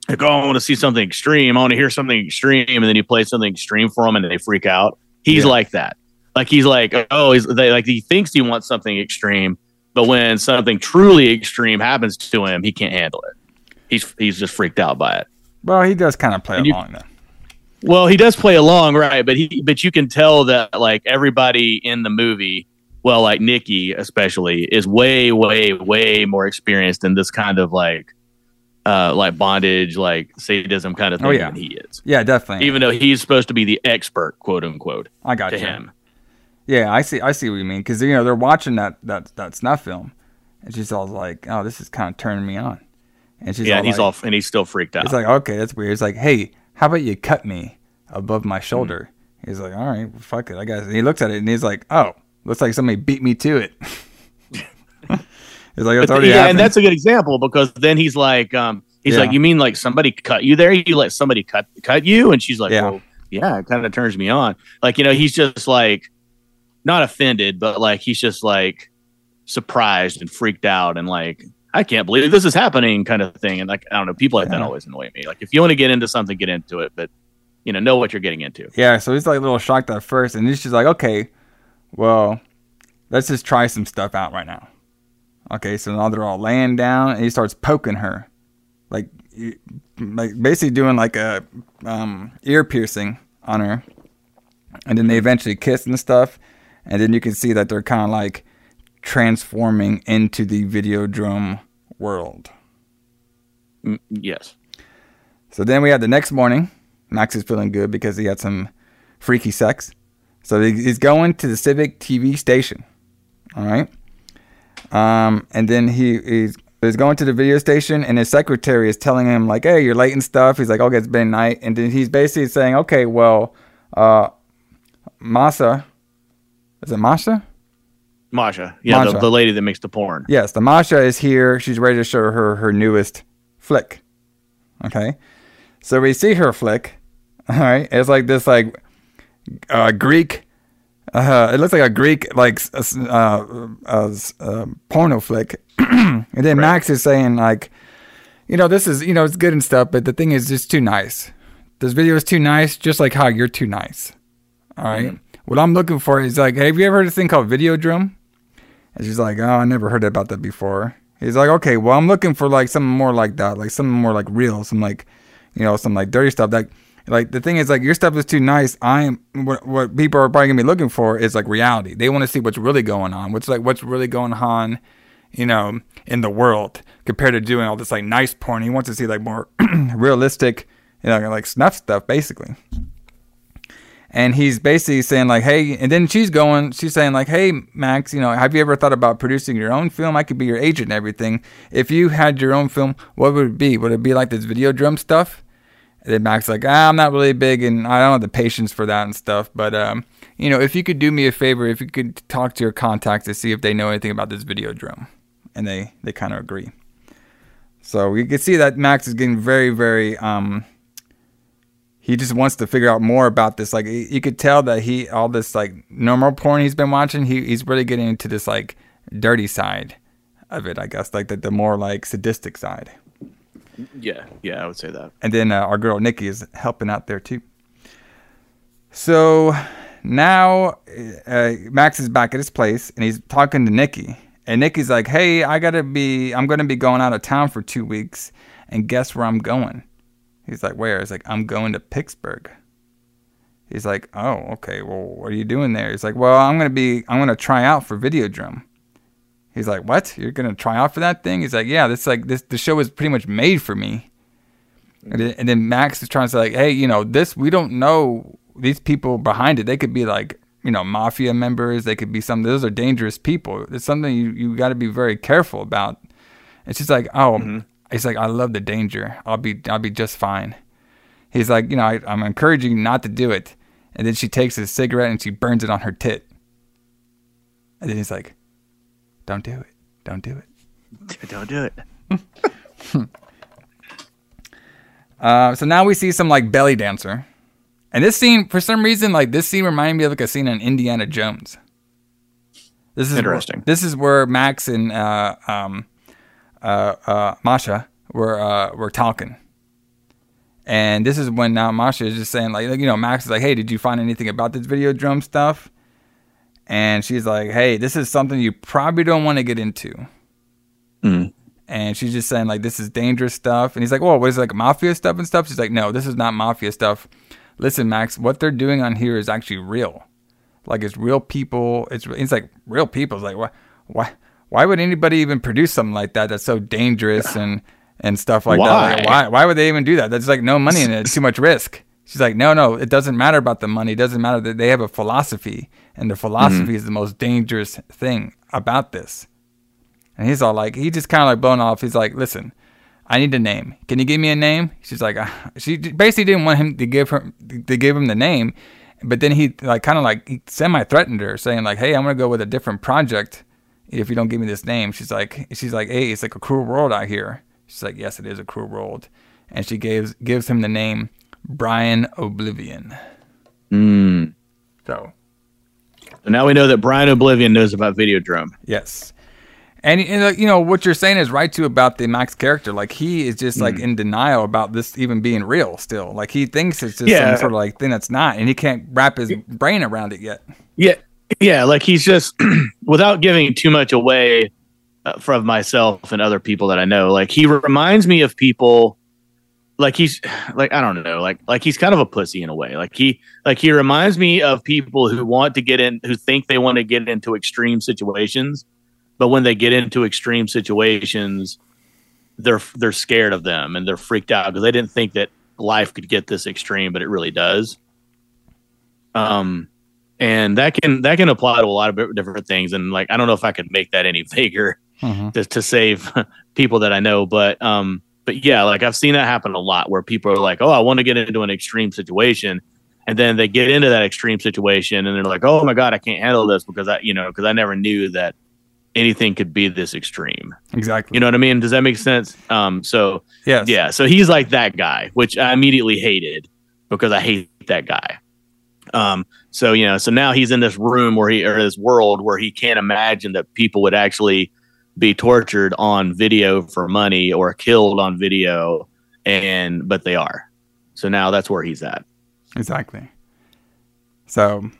like oh i want to see something extreme. I want to hear something extreme. And then you play something extreme for them and they freak out. He's
Yeah.
like that. Like he's like oh he's they like he thinks he wants something extreme but when something truly extreme happens to him he can't handle it. He's he's just freaked out by it.
Well he does kind of play
And you-
along though.
Well, he does play along, right? But he, but you can tell that like everybody in the movie, well, like Nikki especially, is way, way, way more experienced in this kind of like, uh, like bondage, like sadism kind of thing
Oh, yeah.
than he is.
Yeah definitely.
Even though he's supposed to be the expert, quote unquote,
I got
to
you.
him.
Yeah, I see. I see what you mean because you know they're watching that that that snuff film, and she's all like, "Oh, this is kind of turning me on," and she's
yeah,
all
and he's
like,
all and he's still freaked out.
It's like, okay, that's weird. It's like, hey, how about you cut me above my shoulder? He's like, all right, fuck it, I guess. And he looks at it and he's like, oh, looks like somebody beat me to it. *laughs* he's like, it's already
yeah,
happened.
and that's a good example because then he's like, um, he's
Yeah.
like, you mean like somebody cut you there? You let somebody cut cut you? And she's like,
Yeah.
well, yeah, it kind of turns me on. Like, you know, he's just like not offended, but like he's just like surprised and freaked out and like, I can't believe this is happening, kind of thing. And like, I don't know, people like that always annoy me. Like, if you want to get into something, get into it, but you know, know what you're getting into.
Yeah, so he's like a little shocked at first, and he's just like, okay, well, let's just try some stuff out right now. Okay, so now they're all laying down, and he starts poking her, like, like basically doing like a um, ear piercing on her, and then they eventually kiss and stuff, and then you can see that they're kind of like transforming into the Videodrome world.
Mm, yes.
So then we had the next morning. Max is feeling good because he had some freaky sex. So he's going to the Civic TV station. All right. Um, and then he he's, he's going to the video station, and his secretary is telling him like, "Hey, you're late and stuff." He's like, "Okay, it's been night," and then he's basically saying, "Okay, well, uh, Masa, is it Masha?
Masha. Yeah, The,
Masha.
the lady that makes the porn.
Yes, the Masha is here. She's ready to show her her newest flick. Okay, so we see her flick. *laughs* All right, it's like this like uh, Greek. Uh, it looks like a Greek like uh, uh, uh, porno flick, *clears throat* and then Max is saying like, you know, this is you know it's good and stuff, but the thing is just too nice. This video is too nice, just like how you're too nice. All right? What I'm looking for is like, hey, have you ever heard of a thing called Videodrome? And she's like, oh, I never heard about that before. He's like, okay, well, I'm looking for like something more like that, like something more like real, some like, you know, some like dirty stuff. Like, like the thing is, like, your stuff is too nice. I'm what, what people are probably gonna be looking for is like reality. They want to see what's really going on. What's like what's really going on, you know, in the world compared to doing all this like nice porn. He wants to see like more *clears throat* realistic, you know, like snuff stuff, basically and he's basically saying like hey and then she's going she's saying like hey max you know have you ever thought about producing your own film? I could be your agent and everything. If you had your own film what would it be? Would it be like this Videodrome stuff? And then max like ah, i'm not really big and i don't have the patience for that and stuff. But um you know if you could do me a favor if you could talk to your contacts to see if they know anything about this Videodrome. And they they kind of agree. So you can see that max is getting very very um he just wants to figure out more about this. Like you could tell that he all this like normal porn he's been watching, he he's really getting into this like dirty side of it, I guess, like the, the more like sadistic side.
Yeah, yeah, I would say that.
And then uh, our girl Nikki is helping out there too. So now uh, Max is back at his place and he's talking to Nikki. And Nikki's like, "Hey, I gotta be. I'm gonna be going out of town for two weeks, and guess where I'm going?" He's like, "Where?" He's like, "I'm going to Pittsburgh." He's like, "Oh, okay. Well, what are you doing there?" He's like, "Well, I'm gonna be. I'm gonna try out for Videodrome. He's like, "What? You're gonna try out for that thing?" He's like, "Yeah. This like this. The show is pretty much made for me." And then, Max is trying to say like, "Hey, you know this. We don't know these people behind it. They could be like." You know, mafia members. They could be some. Those are dangerous people. It's something you you got to be very careful about. And she's like, "Oh, mm-hmm. He's like, I love the danger. I'll be I'll be just fine." He's like, "You know, I, I'm encouraging you not to do it." And then she takes his cigarette and she burns it on her tit. And then he's like, "Don't do it. Don't do it." *laughs*
Don't do it. *laughs*
Uh, so now we see some like belly dancer, and this scene, for some reason, like this scene reminded me of like a scene in Indiana Jones. This is
Interesting.
this is where Max and uh, um, Masha were uh, were talking, and this is when now Masha is just saying like, you know, Max is like, "Hey, did you find anything about this Videodrome stuff?" And she's like, "Hey, this is something you probably don't want to get into."
Mm.
and she's just saying like this is dangerous stuff. And he's like well what is it, like mafia stuff and stuff? She's like no this is not mafia stuff. Listen max what they're doing on here is actually real. Like it's real people. It's it's like real people. It's like why why why would anybody even produce something like that that's so dangerous and and stuff like that like,
Why?
why why would they even do that That's like no money in it it's too much risk she's like no no it doesn't matter about the money it doesn't matter that they have a philosophy and the philosophy is the most dangerous thing about this and he's all like, he just kind of like blown off. He's like, listen, I need a name. Can you give me a name? She's like, "Ah." she basically didn't want him to give her to give him the name, but then he like kind of like he semi threatened her, saying like, hey, I'm gonna go with a different project if you don't give me this name. She's like, she's like, hey, it's like a cruel world out here. She's like, yes, it is a cruel world, and she gives gives him the name Brian Oblivion.
Mm.
So
So now we know that Brian Oblivion knows about Videodrome.
Yes. And, and you know what you're saying is right too about the Max character. Like he is just like in denial about this even being real. Still, like he thinks it's just
Yeah.
some sort of like thing that's not, and he can't wrap his brain around it yet.
Yeah, yeah. Like he's just *clears throat* without giving too much away uh, from myself and other people that I know. Like he reminds me of people. Like he's *sighs* like I don't know. Like like he's kind of a pussy in a way. Like he like he reminds me of people who want to get in, who think they want to get into extreme situations, but when they get into extreme situations, they're they're scared of them and they're freaked out because they didn't think that life could get this extreme, but it really does. Um, and that can that can apply to a lot of different things. And like, I don't know if I could make that any *laughs* vaguer
Mhm.
to, to save *laughs* people that I know, but um, but yeah, like I've seen that happen a lot where people are like, oh, I want to get into an extreme situation. And then they get into that extreme situation and they're like, oh my God, I can't handle this because I, you know, because I never knew that anything could be this extreme.
Exactly.
You know what I mean? Does that make sense? Um, so
Yes.
yeah, so he's like that guy, which I immediately hated because I hate that guy. Um, so you know, so now he's in this room where he or this world where he can't imagine that people would actually be tortured on video for money or killed on video, and but they are. So now that's where he's at.
Exactly. So,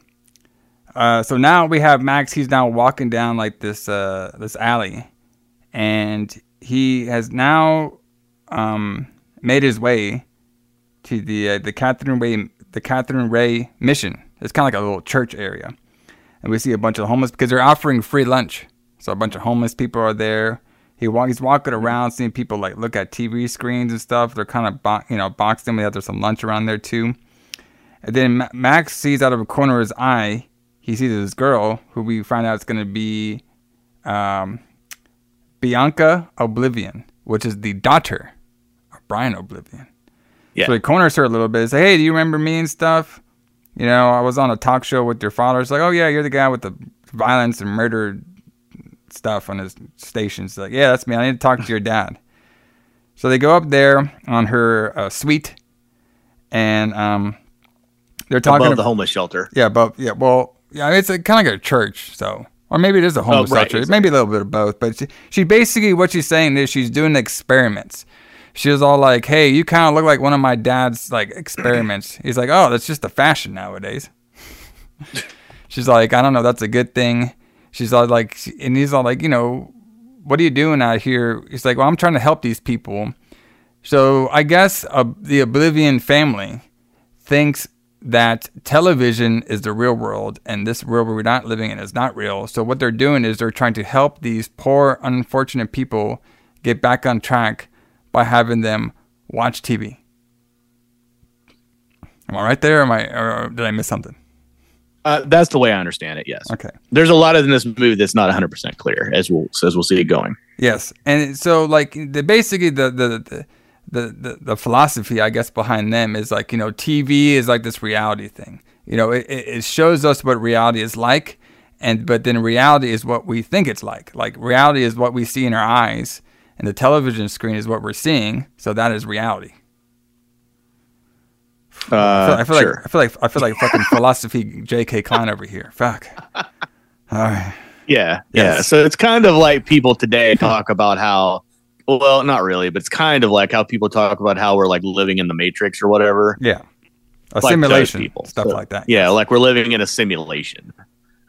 uh, so now we have Max. He's now walking down like this uh, this alley, and he has now um, made his way to the uh, the Cathode Ray the Cathode Ray mission. It's kind of like a little church area, and we see a bunch of homeless because they're offering free lunch. So a bunch of homeless people are there. He walk, he's walking around, seeing people like look at TV screens and stuff. They're kind of bo- you know boxed in. We have there's some lunch around there too. And then Ma- Max sees out of a corner of his eye, he sees this girl who we find out is going to be um, Bianca Oblivion, which is the daughter of Brian Oblivion.
Yeah.
So he corners her a little bit. He's like, hey, do you remember me and stuff? You know, I was on a talk show with your father. It's like, oh, yeah, you're the guy with the violence and murder stuff on his station. She's like, yeah, that's me. I need to talk to your dad. So they go up there on her uh, suite, and um, they're talking
about the homeless shelter.
Yeah, but yeah, well, yeah, it's a, kind of like a church, so or maybe it is a homeless
Oh, right,
shelter. Maybe a little bit of both. But she, she basically what she's saying is she's doing experiments. She was all like, "Hey, you kind of look like one of my dad's like experiments." *clears throat* He's like, "Oh, that's just the fashion nowadays." *laughs* she's like, "I don't know, that's a good thing." She's all like, and he's all like, "You know, what are you doing out here?" He's like, "Well, I'm trying to help these people." So I guess uh, the Oblivion family thinks that television is the real world and this world we're not living in is not real. So what they're doing is they're trying to help these poor, unfortunate people get back on track by having them watch TV. Am I right there? Or am I, or did I miss something?
Uh, that's the way I understand it. Yes.
Okay.
There's a lot of in this movie that's not 100 percent clear, as we'll as we'll see it going.
Yes, and so like the basically the the the the, the, the philosophy I guess behind them is like you know TV is like this reality thing. You know, it, it it shows us what reality is like, and but then reality is what we think it's like. Like reality is what we see in our eyes, and the television screen is what we're seeing. So that is reality.
Uh,
I feel, I feel
sure.
like I feel like I feel like fucking *laughs* philosophy J.K. Klein over here. Fuck. All right.
Yeah, yeah. So it's kind of like people today talk about how, well, not really, but it's kind of like how people talk about how we're like living in the Matrix or whatever.
Yeah. A
Like
simulation,
people.
stuff
So,
like that.
Yeah, like we're living in a simulation.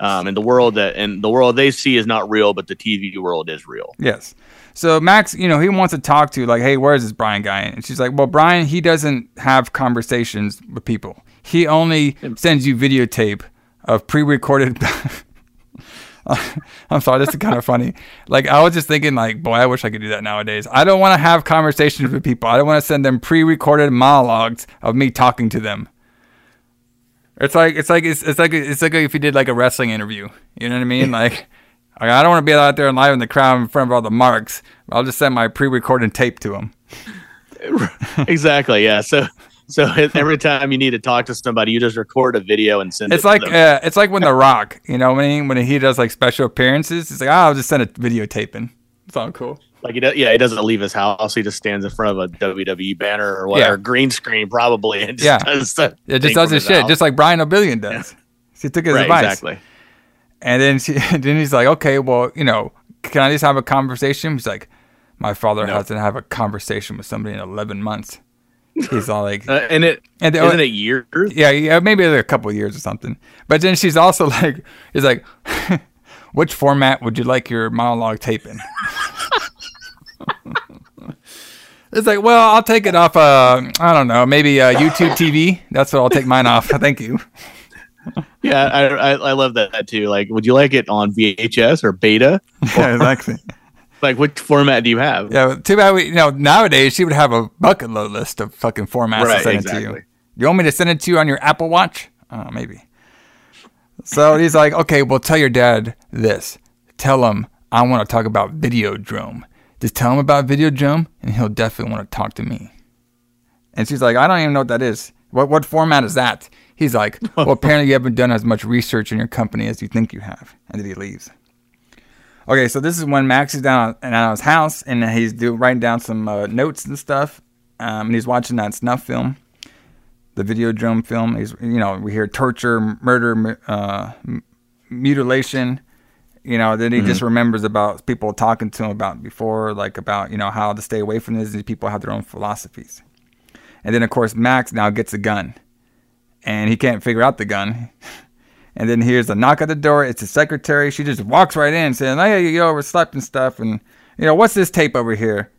Um, and the world that and the world they see is not real, but the TV world is real.
Yes. So Max, you know, he wants to talk to like, hey, where's this Brian guy? And she's like, well, Brian, he doesn't have conversations with people. He only sends you videotape of pre-recorded. *laughs* I'm sorry, this is kind of funny. Like I was just thinking, like, boy, I wish I could do that nowadays. I don't want to have conversations with people. I don't want to send them pre-recorded monologues of me talking to them. It's like it's like it's, it's like it's like if you did like a wrestling interview. You know what I mean? *laughs* Like, like, I don't want to be out there and live in the crowd in front of all the marks. I'll just send my pre-recorded tape to them. *laughs*
exactly. Yeah. So so *laughs* every time you need to talk to somebody, you just record a video and send
It's
it.
like
to them.
uh, it's like when The Rock, you know what I mean? When he does like special appearances, he's like, oh, I'll just send a videotape in. It's all cool.
Like he does, yeah, he doesn't leave his house. He just stands in front of a WWE banner or whatever,
Yeah.
green screen probably, and just
Yeah.
does the
It just does
from
his shit,
house.
just like Brian Oblivion does. He took his
Right,
advice.
exactly.
And then she, *laughs* then he's like, okay, well, you know, can I just have a conversation? He's like, my father
No.
hasn't had a conversation with somebody in 11 months. He's all like, *laughs*
Uh, and it
And
isn't
they-
it years?
yeah, yeah, maybe like a couple of years or something. But then she's also *laughs* like, he's like, which format would you like your monologue tape in? it's like, well, I'll take it off. Uh, I don't know, maybe uh, YouTube TV. That's what I'll take mine off. Thank you.
Yeah, I, I I love that, too. Like, would you like it on VHS or Beta? *laughs*
Yeah, exactly.
Like, which format do you have?
Yeah, too bad we, you know, nowadays she would have a bucket load list of fucking formats to
Right,
send it to you. You want me to send it to you on your Apple Watch? Uh, maybe. So he's like, okay, well, tell your dad this. Tell him I want to talk about Videodrome. Just tell him about Videodrome, and he'll definitely want to talk to me. And she's like, I don't even know what that is. What what format is that? He's like, well, *laughs* apparently you haven't done as much research in your company as you think you have. And then he leaves. Okay, so this is when Max is down at his house and he's do, writing down some uh, notes and stuff. Um, and he's watching that snuff film, the video Videodrome film. He's, you know, we hear torture, murder, uh, mutilation. You know, then he just remembers about people talking to him about before, like about you know how to stay away from this. These people have their own philosophies. And then of course Max now gets a gun, and he can't figure out the gun. And then here's a knock at the door. It's the secretary. She just walks right in saying, Hey, you overslept and stuff. And, you know, what's this tape over here?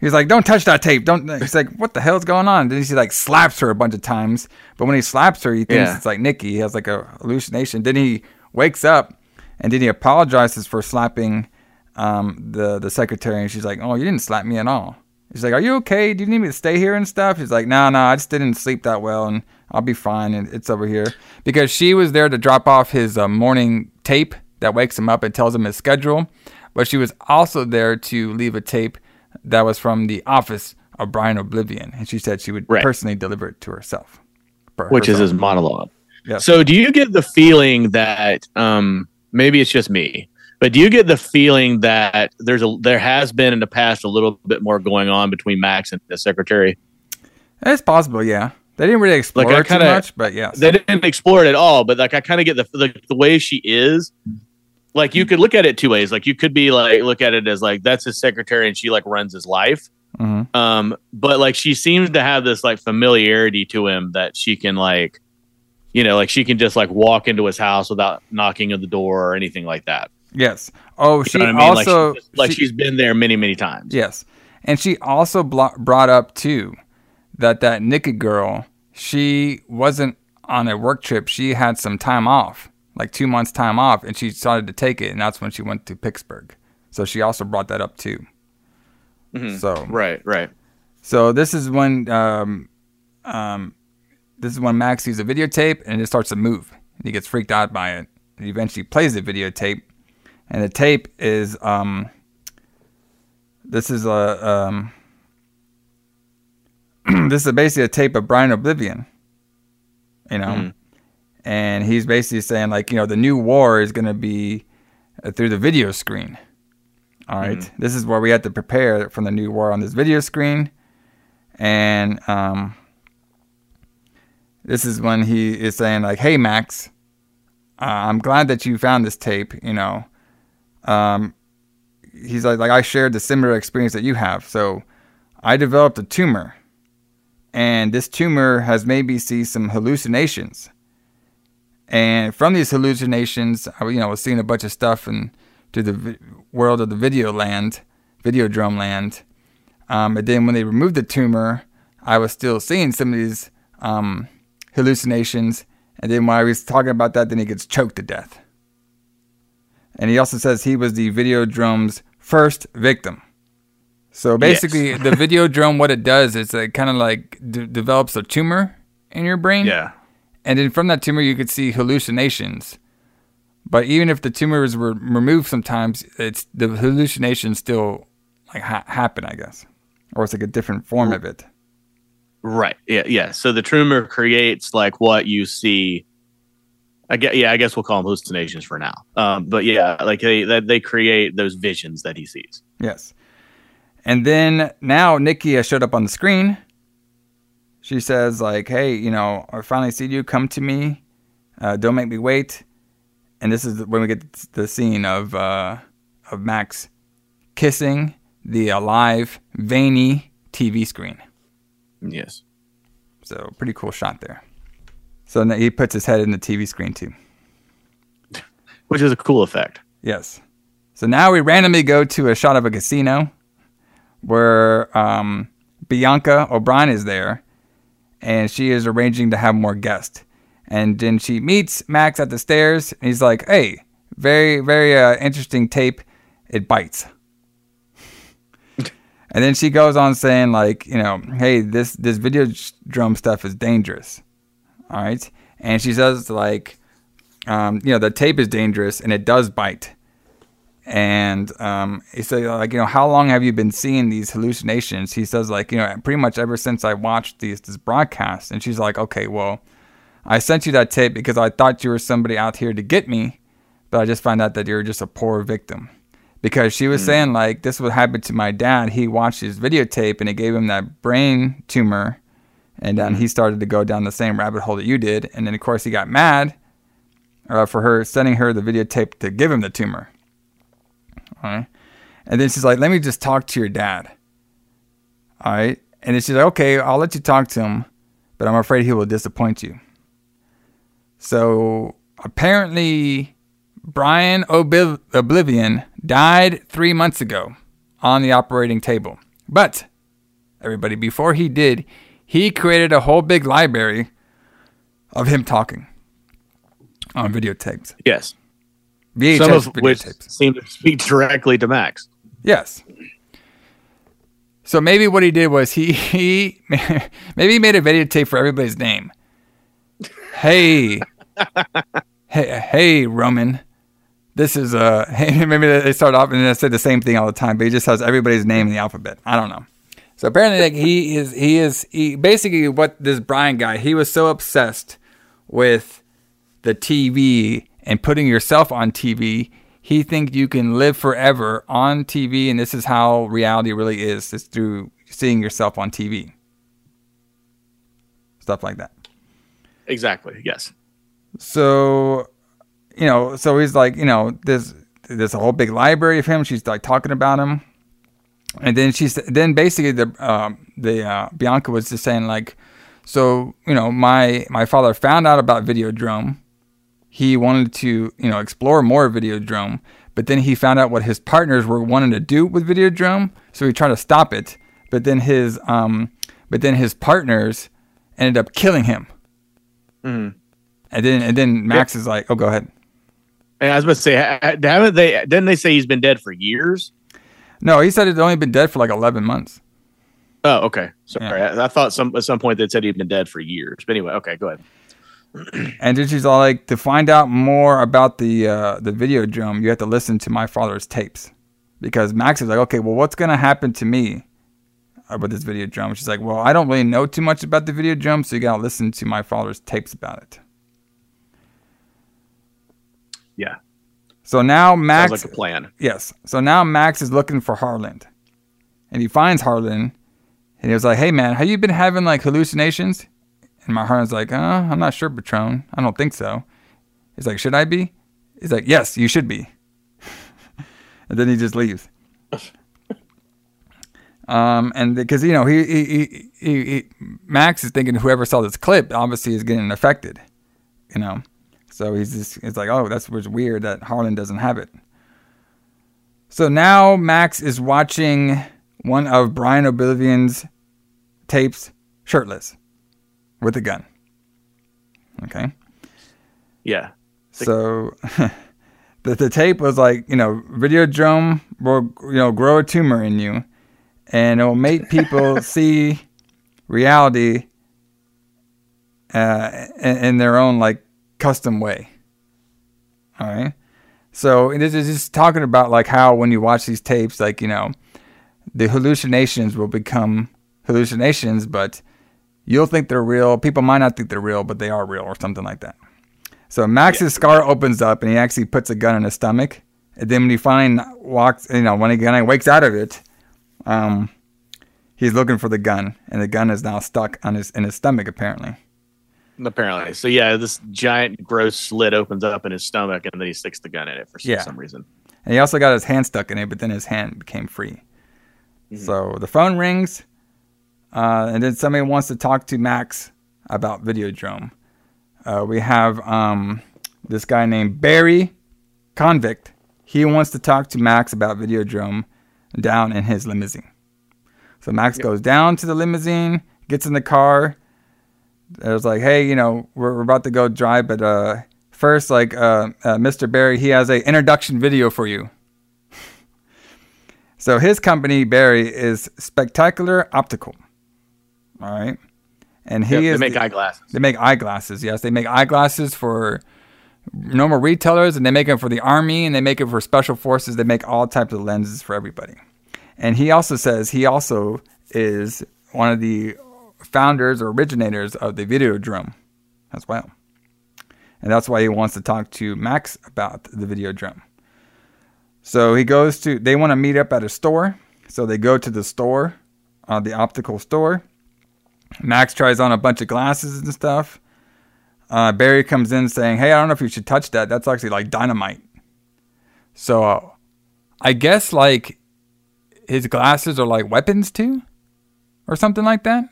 He's like, Don't touch that tape. Don't. He's like, What the hell's going on? Then he like slaps her a bunch of times. But when he slaps her, he thinks
Yeah.
it's like Nikki. He has like a hallucination. Then he wakes up and then he apologizes for slapping um, the, the secretary. And she's like, Oh, you didn't slap me at all. He's like, Are you okay? Do you need me to stay here and stuff? He's like, No, no, I just didn't sleep that well and I'll be fine. And it's over here. Because she was there to drop off his uh, morning tape that wakes him up and tells him his schedule. But she was also there to leave a tape that was from the office of Brian Oblivion. And she said she would
Right.
personally deliver it to herself.
which is
herself.
his monologue.
Yes.
So, do you get the feeling that um, maybe it's just me, but do you get the feeling that there's a there has been in the past a little bit more going on between Max and the secretary?
It's possible, yeah. They didn't really explore
Like
it too
kind of,
much, but yes.
they didn't explore it at all. But like I kind of get the, the the way she is. Like you could look at it two ways. Like you could be like look at it as like that's his secretary and she like runs his life.
Mhm.
Um, but like she seems to have this like familiarity to him that she can like, you know, like she can just like walk into his house without knocking on the door or anything like that.
Yes. Oh,
You
she
I mean?
also
like, she's, like
she-
she's been there many many times.
Yes, and she also blo- brought up too that that Nikki girl, she wasn't on a work trip. She had some time off, like two months time off, and she started to take it, and that's when she went to Pittsburgh. So she also brought that up too.
Mhm.
So
right, right.
So this is when um, um, this is when Max sees a videotape and it starts to move. And he gets freaked out by it. He eventually plays the videotape, and the tape is um, this is a um, *clears throat* this is basically a tape of Brian Oblivion. You know,
Mhm.
and he's basically saying like you know the new war is going to be uh, through the video screen. All right? this is where we had to prepare from the new war on this video screen, and um, this is when he is saying like, "Hey Max, uh, I'm glad that you found this tape. You know, um, he's like, like I shared the similar experience that you have. So I developed a tumor, and this tumor has made me see some hallucinations. And from these hallucinations, I, you know, was seeing a bunch of stuff and to the vi- world of the video land, Videodrome land. Um, and then when they removed the tumor, I was still seeing some of these um, hallucinations. And then when I was talking about that, then he gets choked to death. And he also says he was the Videodrome's first victim. So basically,
Yes.
the Videodrome, what it does is it kind of like d- develops a tumor in your brain.
Yeah.
And then from that tumor, you could see hallucinations. But even if the tumors were removed, sometimes it's the hallucinations still like ha- happen, I guess, or it's like a different form of it.
Right. Yeah. Yeah. So the tumor creates like what you see. I guess, yeah, I guess we'll call them hallucinations for now. Um, but yeah, like they they create those visions that he sees.
Yes. And then now Nikki has showed up on the screen. She says like, "Hey, you know, I finally see you. Come to me. Uh, don't make me wait." And this is when we get the scene of uh, of Max kissing the alive, veiny TV screen.
Yes.
So pretty cool shot there. So he puts his head in the TV screen too.
Which is a cool effect.
Yes. So now we randomly go to a shot of a casino where um, Bianca O'Brien is there and she is arranging to have more guests. And then she meets Max at the stairs, and he's like, "Hey, very, very uh, interesting tape. It bites." *laughs* and then she goes on saying, like, you know, "Hey, this this video drum stuff is dangerous." All right, and she says, like, um, you know, the tape is dangerous and it does bite. And um, he said, like, you know, how long have you been seeing these hallucinations? He says, like, you know, pretty much ever since I watched these this broadcast. And she's like, okay, well, I sent you that tape because I thought you were somebody out here to get me, but I just found out that you're just a poor victim. Because she was mm. saying, like, this would happen to my dad. He watched his videotape and it gave him that brain tumor. And then mm. he started to go down the same rabbit hole that you did. And then, of course, he got mad uh, for her sending her the videotape to give him the tumor. All right. And then she's like, let me just talk to your dad. All right. And then she's like, okay, I'll let you talk to him, but I'm afraid he will disappoint you. So apparently, Brian Obliv- Oblivion died three months ago on the operating table. But, everybody, before he did, he created a whole big library of him talking on videotapes.
Yes.
VHS
Some of which seem to speak directly to Max.
Yes. So maybe what he did was he he *laughs* maybe he made a videotape for everybody's name. Hey, *laughs* hey, hey, Roman. This is uh, hey, *laughs* maybe they start off and they say the same thing all the time, but he just has everybody's name in the alphabet. I don't know. So apparently, like, he is he is he basically what this Brian guy he was so obsessed with the TV and putting yourself on TV. He thinks you can live forever on TV, and this is how reality really is: is through seeing yourself on TV. Stuff like that.
Exactly. Yes.
So, you know, so he's like, you know, there's there's a whole big library of him. She's like talking about him, and then she's then basically the um, the uh, Bianca was just saying like, so you know, my my father found out about Videodrome. He wanted to you know explore more Videodrome, but then he found out what his partners were wanting to do with Videodrome, so he tried to stop it. But then his um, but then his partners ended up killing him.
Mm.
And then and then Max is like, "Oh, go ahead."
And I was about to say, haven't they? Didn't they say he's been dead for years?
No, he said he'd only been dead for like eleven months.
Oh, okay. Sorry, yeah. I, I, thought some at some point they said he'd been dead for years. But anyway, okay, go ahead. *clears throat*
and then she's all like, to find out more about the uh, the Videodrome, you have to listen to my father's tapes, because Max is like, okay, well, what's gonna happen to me about this Videodrome? She's like, well, I don't really know too much about the Videodrome, so you gotta listen to my father's tapes about it.
Yeah.
So now Max
Sounds like a plan.
Yes. So now Max is looking for Harlan, and he finds Harlan, and he was like, "Hey man, have you been having like hallucinations?" And my Harlan's like, uh, "I'm not sure, Patron. I don't think so." He's like, "Should I be?" He's like, "Yes, you should be." *laughs* and then he just leaves. *laughs* Um, and because you know he, he, he, he, Max is thinking whoever saw this clip obviously is getting affected, you know. So he's just it's like, oh, that's what's weird that Harlan doesn't have it. So now Max is watching one of Brian Oblivion's tapes shirtless with a gun. Okay.
Yeah.
So *laughs* the the tape was like, you know, Videodrome will you know grow a tumor in you, and it will make people *laughs* see reality uh, in, in their own like custom way. All right. So this is just talking about like how when you watch these tapes, like you know, the hallucinations will become hallucinations, but you'll think they're real. People might not think they're real, but they are real, or something like that. So Max's yeah. scar opens up, and he actually puts a gun in his stomach. And then when he finally walks, you know, when he wakes out of it, um, he's looking for the gun, and the gun is now stuck on his in his stomach apparently.
Apparently. So yeah, this giant gross slit opens up in his stomach and then he sticks the gun in it for
yeah.
some reason.
And he also got his hand stuck in it, but then his hand became free. Mm-hmm. So the phone rings, uh, and then somebody wants to talk to Max about Videodrome. Uh, we have um, this guy named Barry Convex. He wants to talk to Max about Videodrome down in his limousine. So Max yep. goes down to the limousine, gets in the car, It was like, hey, you know, we're, we're about to go drive, but uh, first, like, uh, uh, Mr. Barry, he has a introduction video for you. *laughs* so his company, Barry, is Spectacular Optical. All right, and he
Yep, they
is
make
the-
eyeglasses.
They make eyeglasses. Yes, they make eyeglasses for normal retailers, and they make them for the army, and they make it for special forces. They make all types of lenses for everybody. And he also says he also is one of the founders or originators of the Videodrome as well. And that's why he wants to talk to Max about the Videodrome. So he goes to, they want to meet up at a store. So they go to the store, uh, the optical store. Max tries on a bunch of glasses and stuff. Uh, Barry comes in saying, Hey, I don't know if you should touch that. That's actually like dynamite. So uh, I guess like his glasses are like weapons too, or something like that.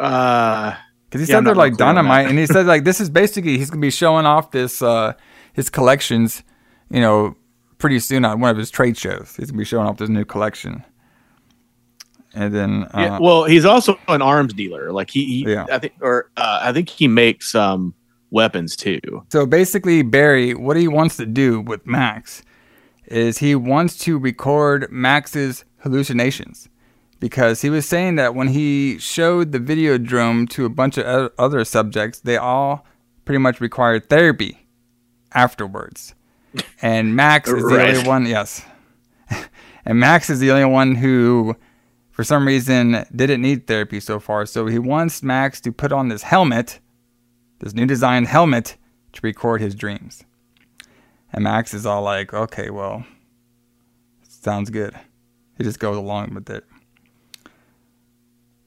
Uh,
Because he
yeah,
said they're like
on
dynamite, and he said like this is basically he's gonna be showing off this uh his collections, you know, pretty soon at one of his trade shows. He's gonna be showing off this new collection. And then uh,
Yeah, well, he's also an arms dealer. Like he, he
Yeah.
I think, or uh, I think he makes um weapons too.
So basically, Barry, what he wants to do with Max is he wants to record Max's hallucinations because he was saying that when he showed the Videodrome to a bunch of other subjects, they all pretty much required therapy afterwards. And Max is the
Right.
only one, yes. *laughs* and Max is the only one who, for some reason, didn't need therapy so far. So he wants Max to put on this helmet this new designed helmet to record his dreams. And Max is all like, okay, well, sounds good. He just goes along with it.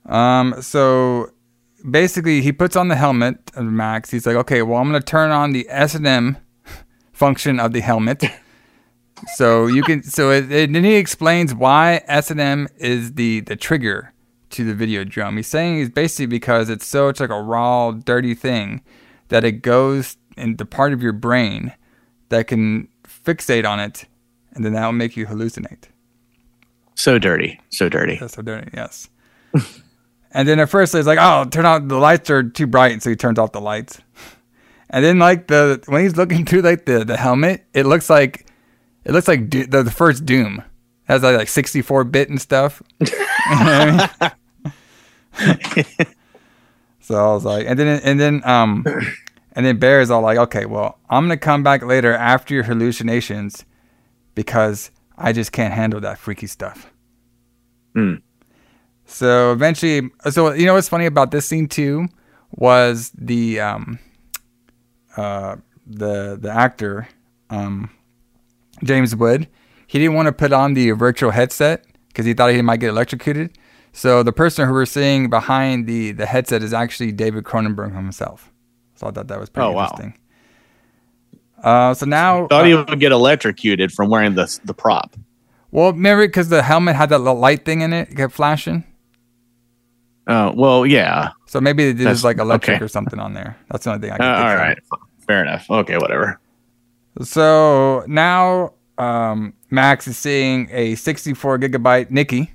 Um, so basically, he puts on the helmet of Max. He's like, okay, well, I'm gonna turn on the S and M *laughs* function of the helmet. *laughs* so you can, so it, it, then he explains why S and M is the the trigger to the Videodrome. He's saying it's basically because it's such like a raw, dirty thing that it goes in the part of your brain that can fixate on it, and then that will make you hallucinate.
So dirty, so dirty.
That's so dirty. Yes. *laughs* and then at first it's like, oh, turn out the lights are too bright, so he turns off the lights. And then like the when he's looking *laughs* through like the the helmet, it looks like it looks like Do- the, the first Doom It has like, like 64 bit and stuff. *laughs* *laughs* So I was like, and then and then um and then Bear is all like, okay, well, I'm gonna come back later after your hallucinations because I just can't handle that freaky stuff.
Hmm.
So eventually, so you know what's funny about this scene too was the um uh the the actor um James Wood. He didn't want to put on the virtual headset because he thought he might get electrocuted. So the person who we're seeing behind the the headset is actually David Cronenberg himself. So I thought that was pretty
Oh, wow.
interesting. Uh, so now,
Thought he
uh,
would get electrocuted from wearing the the prop.
well, remember because the helmet had that little light thing in it, it kept flashing.
Oh well, yeah.
So maybe did
That's-
like electric
okay.
or something on there. That's the only thing I
Uh,
can think
all
of.
right, fair enough. Okay, whatever.
So now um, Max is seeing a 64 gigabyte Nikki,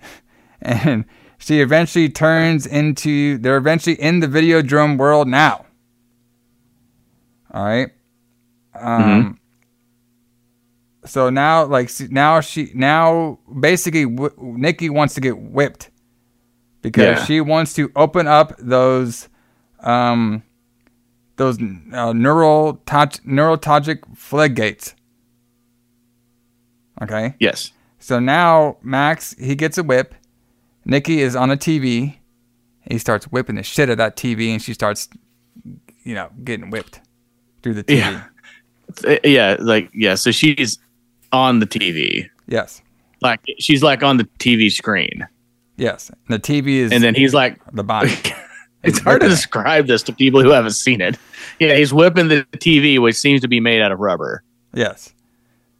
*laughs* and she eventually turns into. They're eventually in the Videodrome world now. All right. Um. So now, like, now she now basically w- Nikki wants to get whipped because
Yeah.
she wants to open up those um those uh, neural touch neurotogic floodgates. Okay.
Yes.
So now Max he gets a whip. Nikki is on a TV. He starts whipping the shit out of that TV, and she starts, you know, getting whipped through the TV.
Yeah. Yeah, like yeah. So she's on the TV.
Yes.
Like she's like on the TV screen,
Yes. The TV is
and then he's like,
the body. *laughs*
it's hard to describe this to people who haven't seen it. Yeah, he's whipping the TV, which seems to be made out of rubber.
yes.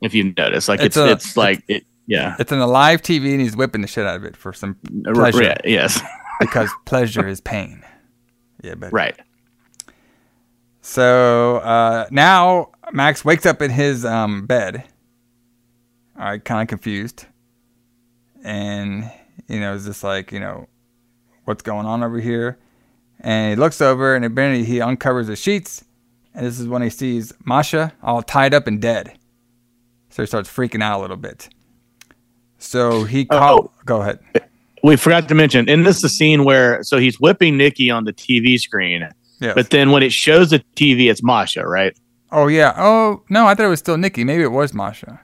If you notice, like it's
It's
it's,
a-
like it. Yeah.
It's an alive TV, and he's whipping the shit out of it for some pleasure.
yeah, yes. *laughs*
because pleasure is pain. Yeah, but
Right.
So uh, now Max wakes up in his um, bed. All right, kind of confused, and you know, is just like you know, what's going on over here. And he looks over and eventually he uncovers the sheets. And this is when he sees Masha all tied up and dead. So he starts freaking out a little bit. So he uh, called. Oh. Go ahead.
We forgot to mention, and this is the scene where so he's whipping Nikki on the TV screen,
Yes.
but then when it shows the TV, it's Masha, right?
Oh yeah. Oh no, I thought it was still Nikki. Maybe it was Masha.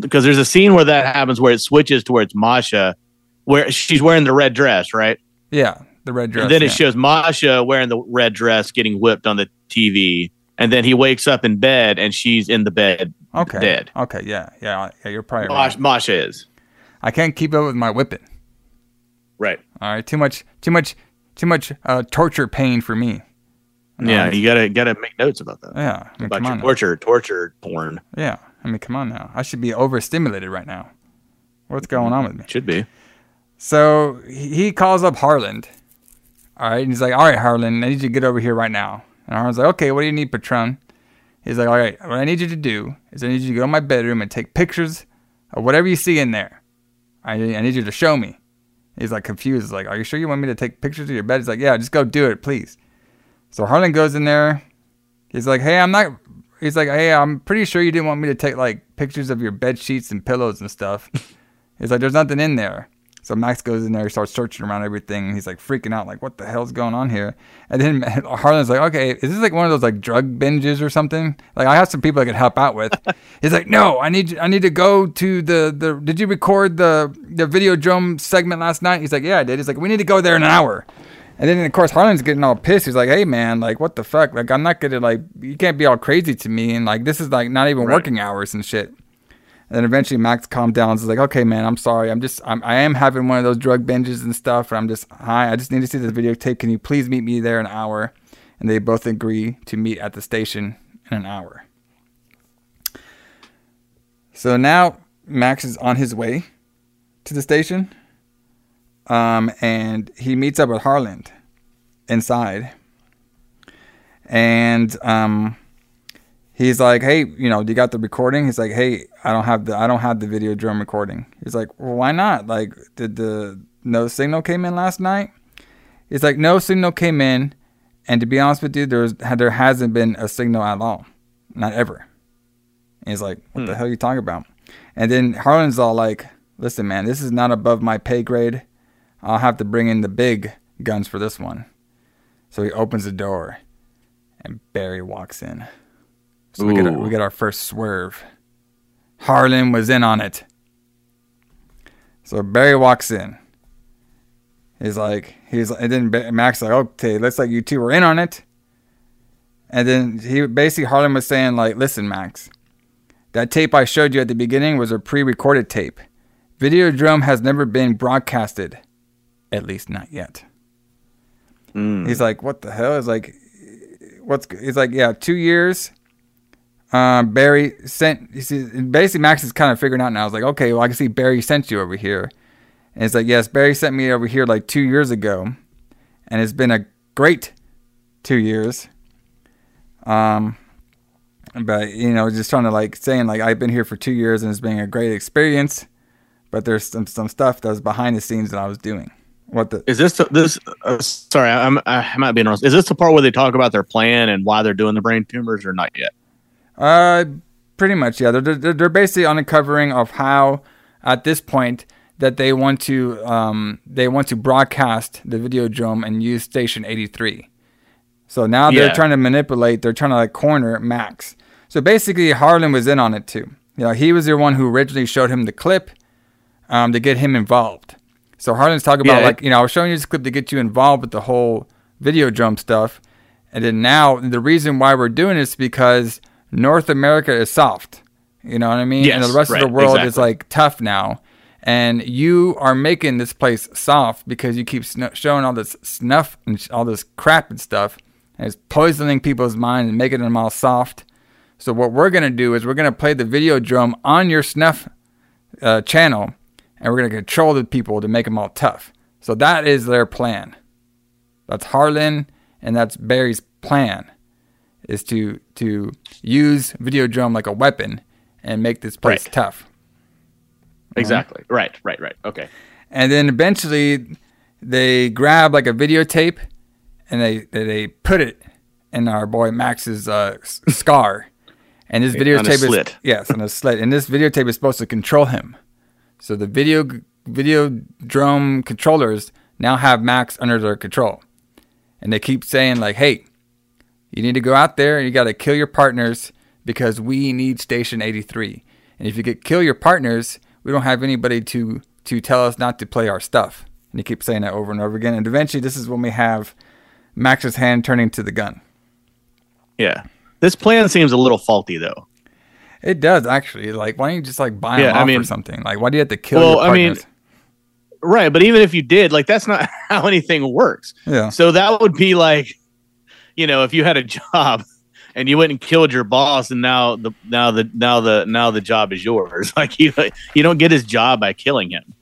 Because there's a scene where that happens where it switches towards Masha, where she's wearing the red dress, right?
Yeah, the red dress.
and then it shows Masha wearing the red dress getting whipped on the TV, and then he wakes up in bed and she's in the bed
Okay.
dead.
Okay. Yeah. Yeah. Yeah. You're probably
Masha,
right.
Masha is
I can't keep up with my whipping.
right.
All right. Too much. Too much. Too much uh, torture pain for me.
Yeah,
Um,
you gotta gotta make notes about that.
Yeah. I mean,
about
come
your
on.
torture torture porn.
Yeah. I mean, come on now. I should be overstimulated right now. What's going on with me?
Should be.
So he calls up Harlan. All right. And he's like, all right, Harlan, I need you to get over here right now. And Harlan's like, okay, what do you need, Patron? He's like, all right, what I need you to do is I need you to go to my bedroom and take pictures of whatever you see in there. I, I need you to show me. He's like confused. He's like, are you sure you want me to take pictures of your bed? He's like, yeah, just go do it, please. So Harlan goes in there. He's like, hey, I'm not. He's like, hey, I'm pretty sure you didn't want me to take like pictures of your bed sheets and pillows and stuff. *laughs* He's like, there's nothing in there. So Max goes in there, he starts searching around everything. and He's like freaking out, like, what the hell's going on here? And then *laughs* Harlan's like, okay, is this like one of those like drug binges or something? Like, I have some people I could help out with. *laughs* He's like, no, I need, I need to go to the, the. Did you record the the Videodrome segment last night? He's like, yeah, I did. He's like, we need to go there in an hour. And then of course Harlan's getting all pissed. He's like, "Hey man, like what the fuck? Like I'm not gonna like you can't be all crazy to me and like this is like not even
Right.
working hours and shit." And then eventually Max calmed down. is like, "Okay, man, I'm sorry. I'm just I'm, I am having one of those drug binges and stuff. And I'm just hi. I just need to see this videotape. Can you please meet me there in an hour?" And they both agree to meet at the station in an hour. So now Max is on his way to the station um, and he meets up with Harlan inside, and um, he's like, "Hey, you know, do you got the recording?" He's like, "Hey, I don't have the I don't have the Videodrome recording." He's like, "Well, why not? Like, did the no signal came in last night?" He's like, "No signal came in, and to be honest with you, there's there hasn't been a signal at all, not ever." And he's like, "What the hmm. hell are you talking about?" And then Harlan's all like, "Listen, man, this is not above my pay grade." I'll have to bring in the big guns for this one. So he opens the door and Barry walks in. So we get, our, we get our first swerve. Harlan was in on it. So Barry walks in. He's like, he's and then Max like, okay, looks like you two were in on it. And then he basically Harlan was saying like, listen, Max, that tape I showed you at the beginning was a pre-recorded tape. Videodrome has never been broadcasted, at least not yet. Hmm. He's like, what the hell? He's like, what's? He's like, yeah, two years. Um, Barry sent. See, basically, Max is kind of figuring out now. I was like, okay, well, I can see Barry sent you over here, and it's like, yes, Barry sent me over here like two years ago, and it's been a great two years. Um, but you know, just trying to like saying like I've been here for two years and it's been a great experience, but there's some some stuff that was behind the scenes that I was doing. What the?
Is this this? Uh, sorry, I'm, I might be wrong. Is this the part where they talk about their plan and why they're doing the brain tumors, or not yet?
Uh, pretty much, yeah. They're, they're, they're basically uncovering of how, at this point, that they want to um they want to broadcast the Videodrome and use station 83. So now they're trying to manipulate. They're trying to like corner Max. So basically, Harlan was in on it too. You know, he was the one who originally showed him the clip, um, to get him involved. So Harlan's talking about
Yeah,
like you know I was showing you this clip to get you involved with the whole Videodrome stuff, and then now the reason why we're doing this is because North America is soft. You know what I mean? and the rest
right,
of the world is like tough now. And you are making this place soft because you keep sn- showing all this snuff and sh- all this crap and stuff. And it's poisoning people's minds and making them all soft. So what we're gonna do is we're gonna play the Videodrome on your snuff uh, channel, and we're gonna control the people to make them all tough. So that is their plan. That's Harlan and that's Barry's plan, is to to use Videodrome like a weapon and make this place
Right.
tough.
Exactly. Right. Right. Right. Okay.
And then eventually, they grab like a videotape and they they, put it in our boy Max's uh, scar. And this videotape is
slit. *laughs*
yes, on a slit. And this videotape is supposed to control him. So the video video drum controllers now have Max under their control. And they keep saying like, "Hey, you need to go out there and you got to kill your partners because we need Station 83. And if you get kill your partners, we don't have anybody to to tell us not to play our stuff." And he keeps saying that over and over again. And eventually, this is when we have Max's hand turning to the gun.
Yeah. This plan seems a little faulty though.
It does actually. Like, why don't you just like buy
Yeah,
them
I
off or something? Like, why do you have to kill
well, I mean, right, but even if you did, like that's not *laughs* how anything works.
Yeah.
So that would be like, you know, if you had a *laughs* job and you went and killed your boss, and now the now the now the now the job is yours. *laughs* Like you you don't get his job by killing him.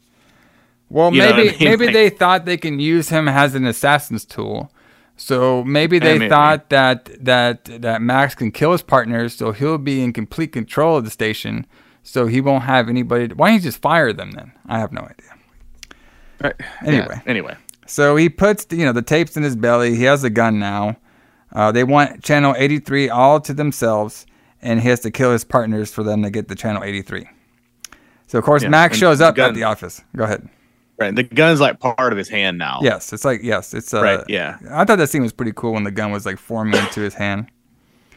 Well,
You
maybe
I mean?
maybe
Like-
they thought they can use him as an assassin's tool. So maybe they thought that that that Max can kill his partners, so he'll be in complete control of the station. So he won't have anybody. To, why don't you just fire them then? I have no idea.
Right.
Anyway.
Yeah, anyway.
So he puts you know the tapes in his belly. He has a gun now. Uh, they want channel 83 all to themselves, and he has to kill his partners for them to get the channel 83. So of course
Yeah,
Max shows up
gun-
at the office. Go ahead.
Right. The gun's like part of his hand now.
Yes, it's like yes, it's uh,
Right, yeah.
I thought that scene was pretty cool when the gun was like forming into his hand.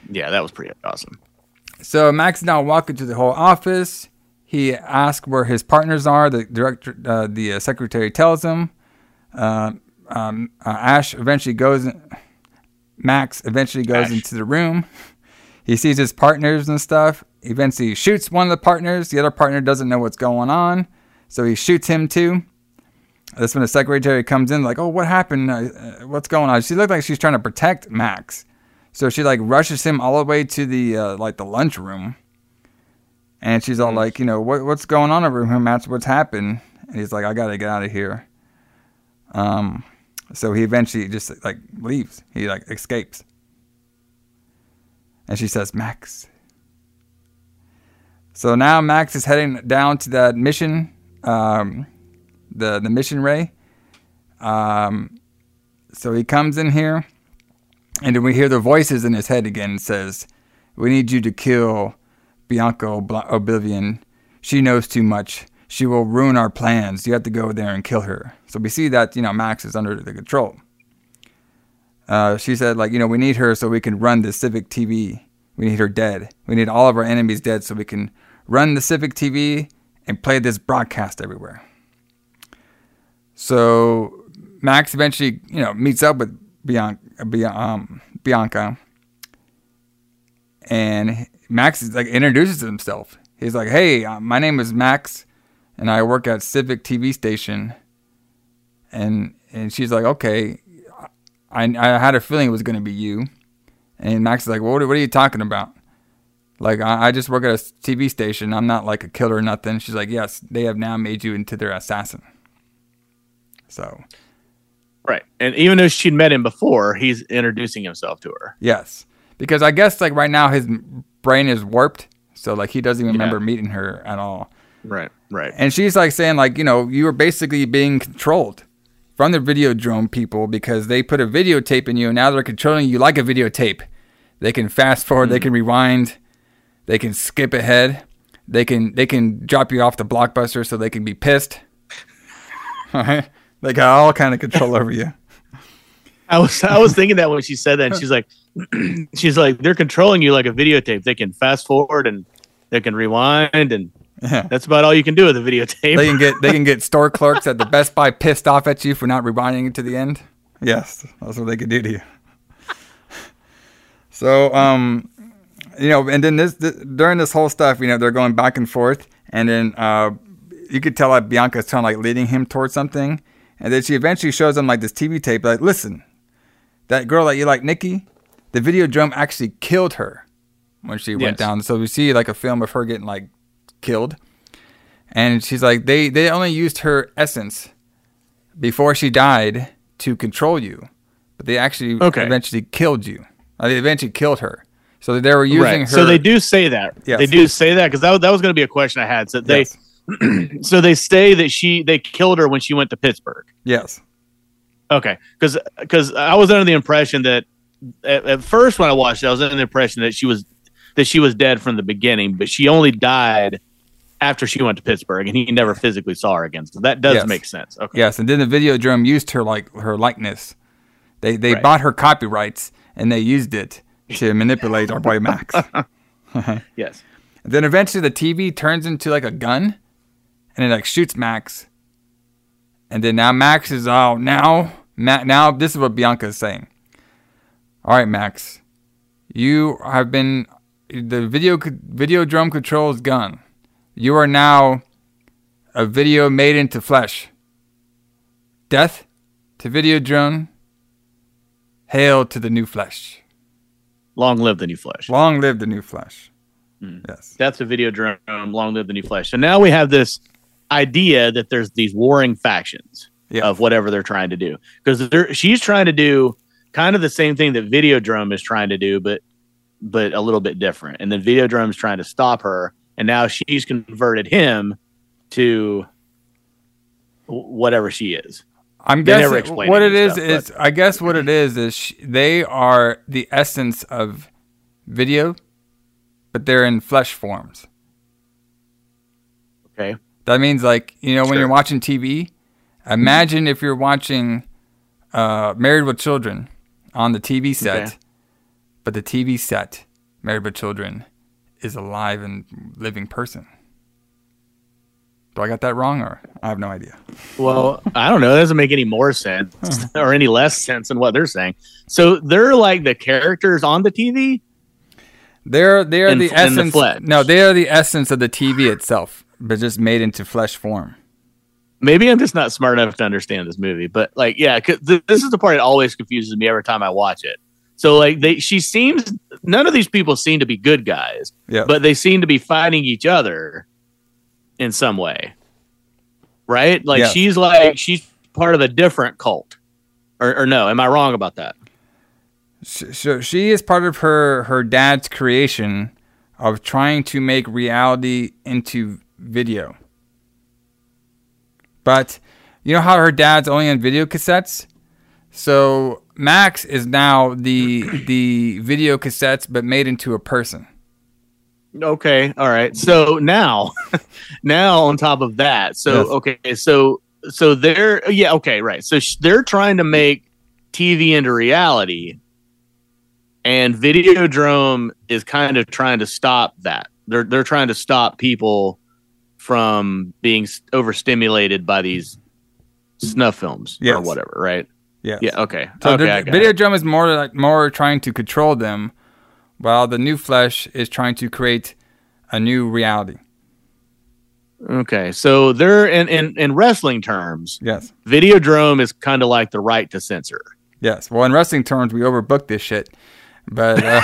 Yeah, that was pretty awesome.
So Max is now walking to the whole office. He asks where his partners are. The director, uh, the uh, secretary, tells him. Uh, um, uh, Ash eventually goes. Max eventually goes
Ash.
into the room. He sees his partners and stuff. Eventually shoots one of the partners. The other partner doesn't know what's going on, so he shoots him too. That's when the secretary comes in, like, "Oh, what happened? Uh, uh, what's going on?" She looked like she's trying to protect Max, so she like rushes him all the way to the uh, like the lunchroom, and she's all like, "You know, what what's going on over here, Max? What's happened?" And he's like, "I gotta get out of here." Um, so he eventually just like leaves. He like escapes, and she says, "Max." So now Max is heading down to that mission, um, the the mission ray. Um, so he comes in here, and then we hear the voices in his head again. and says, "We need you to kill Bianca Oblivion. She knows too much. She will ruin our plans. You have to go there and kill her." So we see that you know Max is under the control. Uh, she said, like, you know, we need her so we can run the Civic TV. We need her dead. We need all of our enemies dead so we can run the Civic TV and play this broadcast everywhere. So Max eventually, you know, meets up with Bianca, um, Bianca, and Max is like introduces himself. He's like, "Hey, uh, my name is Max, and I work at Civic TV station." And and she's like, "Okay, I I had a feeling it was gonna be you." And Max is like, "What what are you talking about?" Like I, I just work at a TV station. I'm not like a killer or nothing. She's like, "Yes, they have now made you into their assassin." So
Right. And even though she'd met him before, he's introducing himself to her.
Yes, because I guess like right now his brain is warped, so like he doesn't even remember meeting her at all.
Right. Right.
And she's like saying like you know you were basically being controlled from the Videodrome people because they put a videotape in you and now they're controlling you like a videotape. They can fast forward, they hmm. can rewind, they can skip ahead, they can they can drop you off the blockbuster so they can be pissed. *laughs* they got all kind of control over you. *laughs*
I was I was thinking that when she said that, and she's like, *clears throat* she's like, they're controlling you like a videotape. They can fast forward and they can rewind, and
Yeah.
That's about all you can do with a videotape.
They can get they can get *laughs* store clerks at the Best Buy pissed off at you for not rewinding it to the end. Yes, that's what they could do to you. *laughs* So, um, you know, and then this, th during this whole stuff, you know, they're going back and forth, and then uh, you could tell that Bianca's kind of like leading him towards something, and then she eventually shows him like this TV tape, like, listen, that girl that you like, Nikki, the Videodrome actually killed her when she went down. So we see like a film of her getting like killed, and she's like, they they only used her essence before she died to control you, but they actually
Okay.
eventually killed you. Uh, they eventually killed her. So they were using
right.
her.
So they do say that.
Yes.
They do say that because that, that was going to be a question I had. So they,
Yes. *clears throat*
so they say that she they killed her when she went to Pittsburgh.
Yes.
Okay, because because I was under the impression that at, at first when I watched it, I was under the impression that she was that she was dead from the beginning, but she only died after she went to Pittsburgh, and he never physically saw her again. So that does
Yes.
make sense. Okay,
Yes, and then the Videodrome used her like her likeness. They they
Right.
bought her copyrights and they used it to manipulate our boy Max. *laughs* *laughs*
yes.
And Then eventually the TV turns into like a gun, and it like shoots Max. And then now Max is out. now Ma- now this is what Bianca is saying. All right, Max, you have been the video Videodrome control is gone. You are now a video made into flesh. Death to Videodrome. Hail to the new flesh.
Long live the new flesh.
Long live the new flesh. Hmm. Yes.
That's a Videodrome. Long live the new flesh. So now we have this idea that there's these warring factions of whatever they're trying to do because she's trying to do kind of the same thing that Videodrome is trying to do, but but a little bit different. And then Videodrome's trying to stop her, and now she's converted him to whatever she is.
I'm
They
guessing what it is
stuff,
is I guess what it is is sh- they are the essence of video, but they're in flesh forms.
Okay.
That means like you know when you're watching TV, imagine if you're watching uh, Married with Children on the TV set,
Okay.
But the TV set Married with Children is a live and living person. Do I got that wrong, or I have no idea?
Well, I don't know. It doesn't make any more sense or any less sense than what they're saying. So they're like the characters on the TV.
They're they're
In-
the
the
essence.
flesh.
no, they are the essence of the TV itself, but just made into flesh form.
Maybe I'm just not smart enough to understand this movie, but like, yeah, 'cause th- this is the part that always confuses me every time I watch it. So like, they she seems none of these people seem to be good guys,
Yeah.
but they seem to be fighting each other in some way, right? Like
Yes.
she's like she's part of a different cult, or, or no? Am I wrong about that?
So she is part of her her dad's creation of trying to make reality into video. But you know how her dad's only on video cassettes? So Max is now the *clears throat* the video cassettes but made into a person.
Okay, all right. So now, *laughs* now on top of that, so
Yes.
okay, so so they're yeah, okay, right. So sh- they're trying to make TV into reality, and Videodrome is kind of trying to stop that. They're they're trying to stop people from being overstimulated by these snuff films or whatever, right?
Yes.
Yeah. Okay.
So
okay.
the video
it.
drum is more like more trying to control them, while the new flesh is trying to create a new reality.
Okay, so they're in in, in wrestling terms.
Yes.
Videodrome is kind of like the right to censor.
Yes. Well, in wrestling terms, we overbooked this shit. But uh,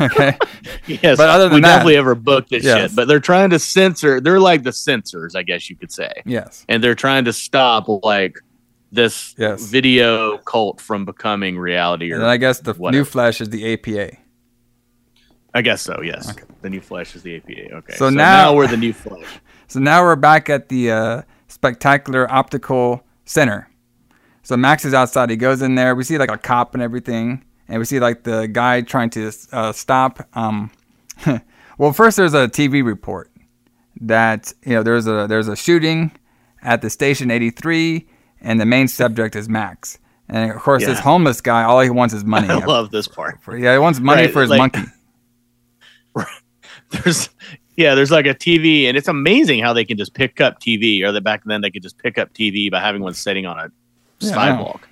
*laughs* okay.
Yes,
But other than
we
that,
definitely ever booked this
Yes.
shit. But they're trying to censor. They're like the censors, I guess you could say.
Yes.
And they're trying to stop like this
Yes.
video cult from becoming reality. Or
And I guess the
whatever.
new flesh is the APA.
I guess so. Yes. The new flesh is the APA. Okay.
So now-
we're the new flesh. *laughs*
So now we're back at the uh, spectacular optical center. So Max is outside. He goes in there. We see like a cop and everything, and we see like the guy trying to uh, stop. Um, *laughs* well, first there's a TV report that you know there's a there's a shooting at the station 83, and the main subject is Max. And of course, this homeless guy, all he wants is *laughs* money.
I love this part.
Yeah, he wants money
Right,
for his
like-
monkey. *laughs*
There's yeah, there's like a TV, and it's amazing how they can just pick up TV. Or that back then they could just pick up TV by having one sitting on a
Yeah,
sidewalk.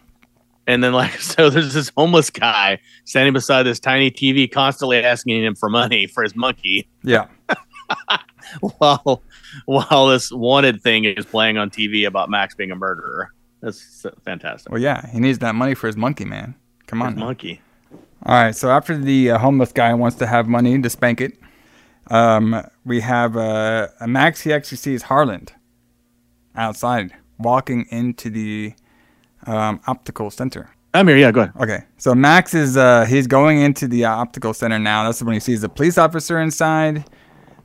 And then like *laughs* so there's this homeless guy standing beside this tiny TV constantly asking him for money for his monkey
Yeah.
while while this wanted thing is playing on TV about Max being a murderer. That's fantastic.
Well, yeah, he needs that money for his monkey, man. Come on.
Monkey.
All right. So after the uh, homeless guy wants to have money to spank it, um, we have uh, a Max. He actually sees Harlan outside walking into the um, optical center.
I'm here. Yeah, go ahead.
Okay. So Max is uh, he's going into the uh, optical center now. That's when he sees the police officer inside.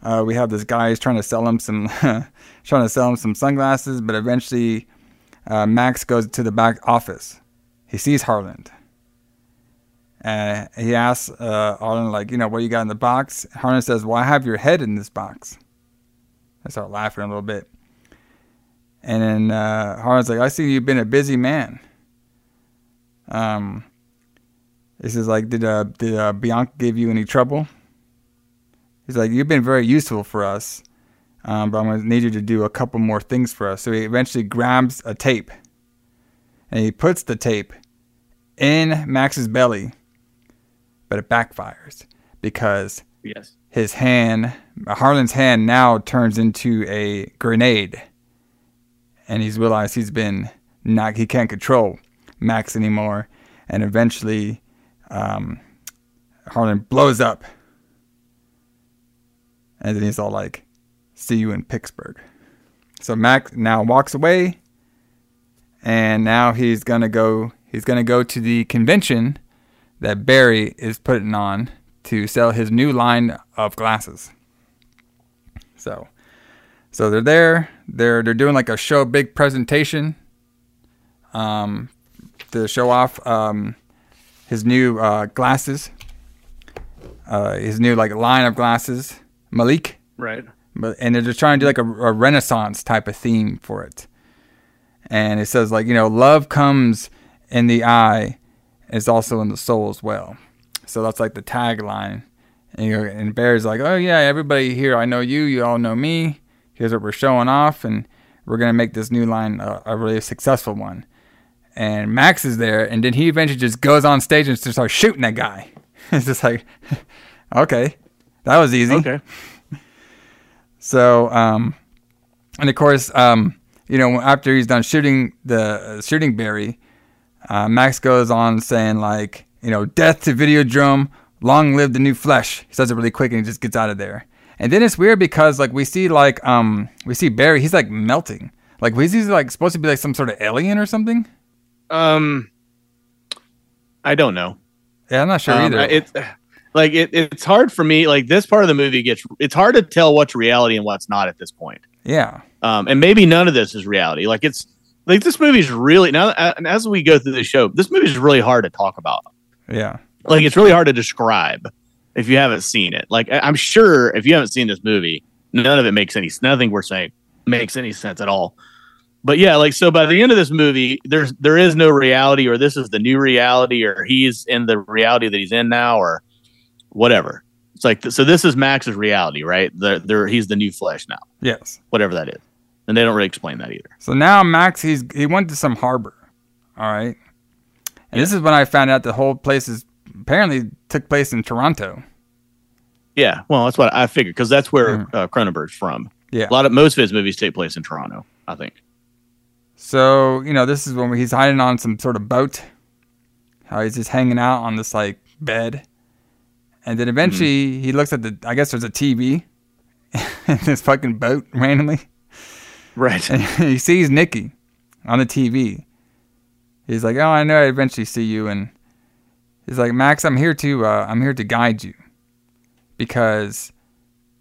Uh, we have this guy who's trying to sell him some *laughs* trying to sell him some sunglasses, but eventually uh, Max goes to the back office. He sees Harlan. And he asks uh, like, you know, what you got in the box? Harlan says, well, I have your head in this box. I start laughing a little bit. And then uh, like, I see you've been a busy man. Um, he says, like, did, uh, did uh, Bianca give you any trouble? He's like, you've been very useful for us, um, but I'm going to need you to do a couple more things for us. So he eventually grabs a tape and he puts the tape in Max's belly, but it backfires because
Yes.
his hand, Harlan's hand, now turns into a grenade, and he's realized he's been not he can't control Max anymore, and eventually, um, Harlan blows up, and then he's all like, "See you in Pittsburgh." So Max now walks away, and now he's gonna go. He's gonna go to the convention that Barry is putting on to sell his new line of glasses. So, so they're there. They're they're doing like a show, big presentation, um, to show off um, his new uh, glasses. Uh, his new like line of glasses, Malik.
Right.
But and they're just trying to do like a, a Renaissance type of theme for it. And it says like you know love comes in the eye, is also in the soul as well. So that's like the tagline. And, you and Bear's like, oh yeah, everybody here, I know you, you all know me. Here's what we're showing off, and we're gonna make this new line a, a really successful one. And Max is there, and then he eventually just goes on stage and just starts shooting that guy. *laughs* it's just like, *laughs* okay, that was easy.
Okay.
So, um, and of course, um, you know, after he's done shooting the uh, shooting Barry, uh, Max goes on saying like, you know, death to Videodrome, long live the new flesh. He says it really quick and he just gets out of there. And then it's weird because like we see like um we see Barry, he's like melting. Like was he like supposed to be like some sort of alien or something?
Um, I don't know.
Yeah, I'm not sure
Um,
either.
It's like it, it's hard for me. Like this part of the movie gets. It's hard to tell what's reality and what's not at this point.
yeah.
Um, and maybe none of this is reality. Like it's like this movie's really now. And as we go through the show, this movie is really hard to talk about.
Yeah.
Like it's really hard to describe if you haven't seen it. Like I- I'm sure if you haven't seen this movie, none of it makes any. Nothing we're saying makes any sense at all. But yeah, like so by the end of this movie, there's there is no reality, or this is the new reality, or he's in the reality that he's in now, or whatever. It's like so. This is Max's reality, right? The, there, he's the new flesh now,
Yes.
whatever that is, and they don't really explain that either.
So now Max, he's he went to some harbor, all right. And this is when I found out the whole place is apparently took place in Toronto.
Yeah, well, that's what I figured because that's where uh, Cronenberg's from.
Yeah.
a lot of most of his movies take place in Toronto, I think.
So you know, this is when he's hiding on some sort of boat. How he's just hanging out on this like bed, and then eventually he looks at the. I guess there's a TV *laughs* in this fucking boat randomly.
Right.
And *laughs* he sees Nikki on the TV. He's like, "Oh, I know. I eventually see you." And he's like, "Max, I'm here to. Uh, I'm here to guide you, because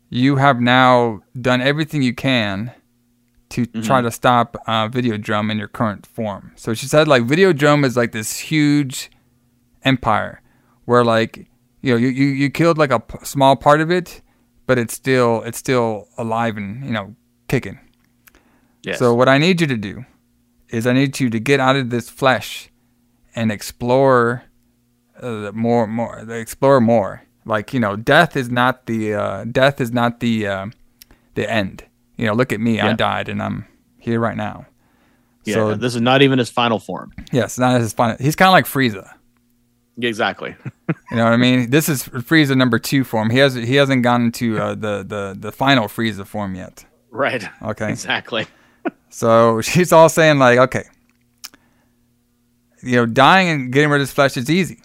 you have now done everything you can to try to stop uh, Videodrome in your current form." So she said, like, Videodrome is like this huge empire where, like, you know, you you, you killed like a p- small part of it, but it's still it's still alive and you know kicking.
Yes.
So what I need you to do is I need you to get out of this flesh and explore uh, more, more, explore more. Like you know, death is not the uh, death is not the uh, the end. You know, look at me, I died, and I'm here right now.
Yeah,
So
this is not even his final form.
yes, not his final. He's kind of like Frieza.
Exactly.
You know what I mean? This is Frieza number two form. He has he hasn't gotten to uh, the the the final Frieza form yet.
right.
Okay.
Exactly. *laughs*
So she's all saying like, okay, you know, dying and getting rid of this flesh is easy.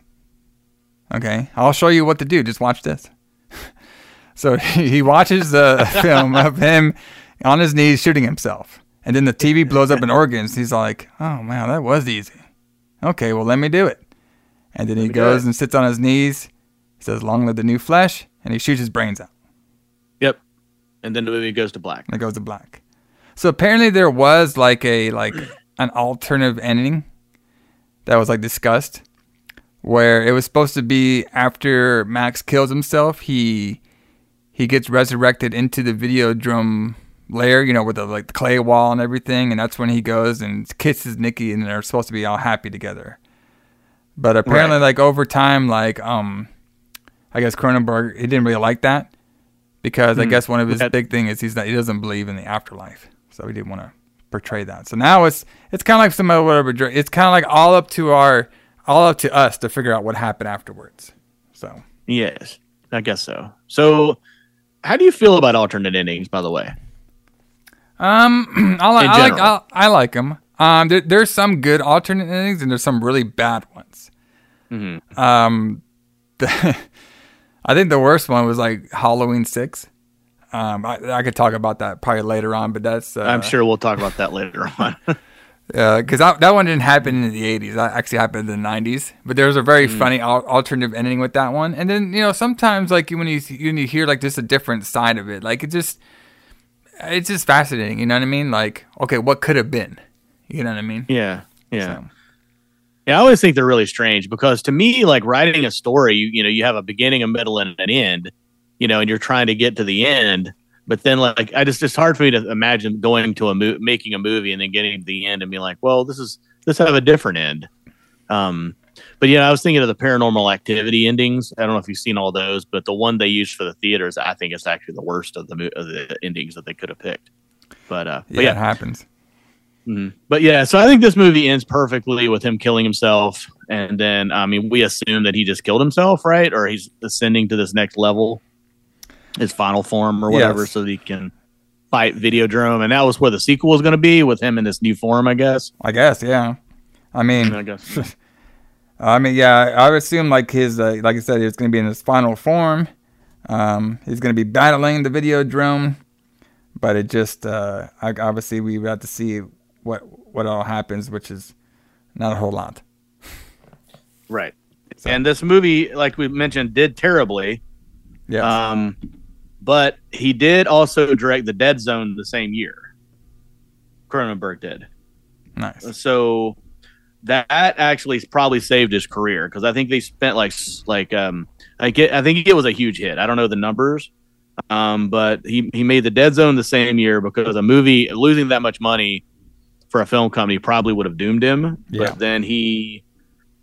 Okay, I'll show you what to do. Just watch this. *laughs* so *laughs* he watches the film of him on his knees shooting himself, and then the TV blows up in organs. He's like, oh man, that was easy. Okay, well let me do it. And then he goes and sits on his knees. He says, "Long live the new flesh," and he shoots his brains out.
Yep. And then the movie goes to black.
and it goes to black. So apparently there was like a like *clears throat* an alternative ending that was like discussed, where it was supposed to be after Max kills himself, he he gets resurrected into the Videodrome layer, you know, with the like the clay wall and everything, and that's when he goes and kisses Nikki, and they're supposed to be all happy together. But apparently,
Right.
like over time, like um, I guess Cronenberg he didn't really like that because I
Hmm.
guess one of his big thing is he's not he doesn't believe in the afterlife, so he didn't want to portray that. So now it's it's kind of like some of whatever it's kind of like all up to our all up to us to figure out what happened afterwards. So
Yes, I guess so. So, how do you feel about alternate endings? By the way,
Um, *clears throat* I, li-
In
I like I. I like them. Um, there, there's some good alternate endings and there's some really bad ones.
Mm-hmm.
Um, the, *laughs* I think the worst one was like Halloween Six. Um, I, I could talk about that probably later on, but that's uh,
I'm sure we'll talk about that later *laughs* on. *laughs*
because that, that one didn't happen in the 80s. That actually happened in the 90s. But there was a very funny al- alternative ending with that one. And then you know sometimes like when you when you hear like just a different side of it, like it just it's just fascinating. You know what I mean? Like okay, what could have been? You know what I mean?
yeah, yeah. Yeah, I always think they're really strange because to me, like writing a story, you, you know, you have a beginning, a middle, and an end, you know, and you're trying to get to the end. But then, like, I just it's hard for me to imagine going to a mo- making a movie and then getting to the end and being like, well, this is this have a different end. Um, but yeah, I was thinking of the Paranormal Activity endings. I don't know if you've seen all those, but the one they used for the theaters, I think, is actually the worst of the mo- of the endings that they could have picked. But uh, but
Yeah, it happens.
Mhm. But yeah, so I think this movie ends perfectly with him killing himself, and then I mean, we assume that he just killed himself, right? Or he's ascending to this next level, his final form or whatever,
Yes.
so that he can fight Videodrome, and that was where the sequel was going to be with him in this new form, I guess.
I guess, yeah. I mean,
I guess. *laughs*
I mean, yeah. I would assume like his, uh, like I said, it's going to be in his final form. Um, he's going to be battling the Videodrome, but it just, uh, I, obviously, we have got to see what what all happens, which is not a whole lot.
Right. And this movie, like we mentioned, did terribly.
Yeah.
Um, but he did also direct The Dead Zone the same year. Cronenberg did.
Nice.
So that actually probably saved his career because I think they spent like like um I get I think it was a huge hit. I don't know the numbers, um, but he he made the Dead Zone the same year because a movie losing that much money for a film company probably would have doomed him.
Yeah.
But then he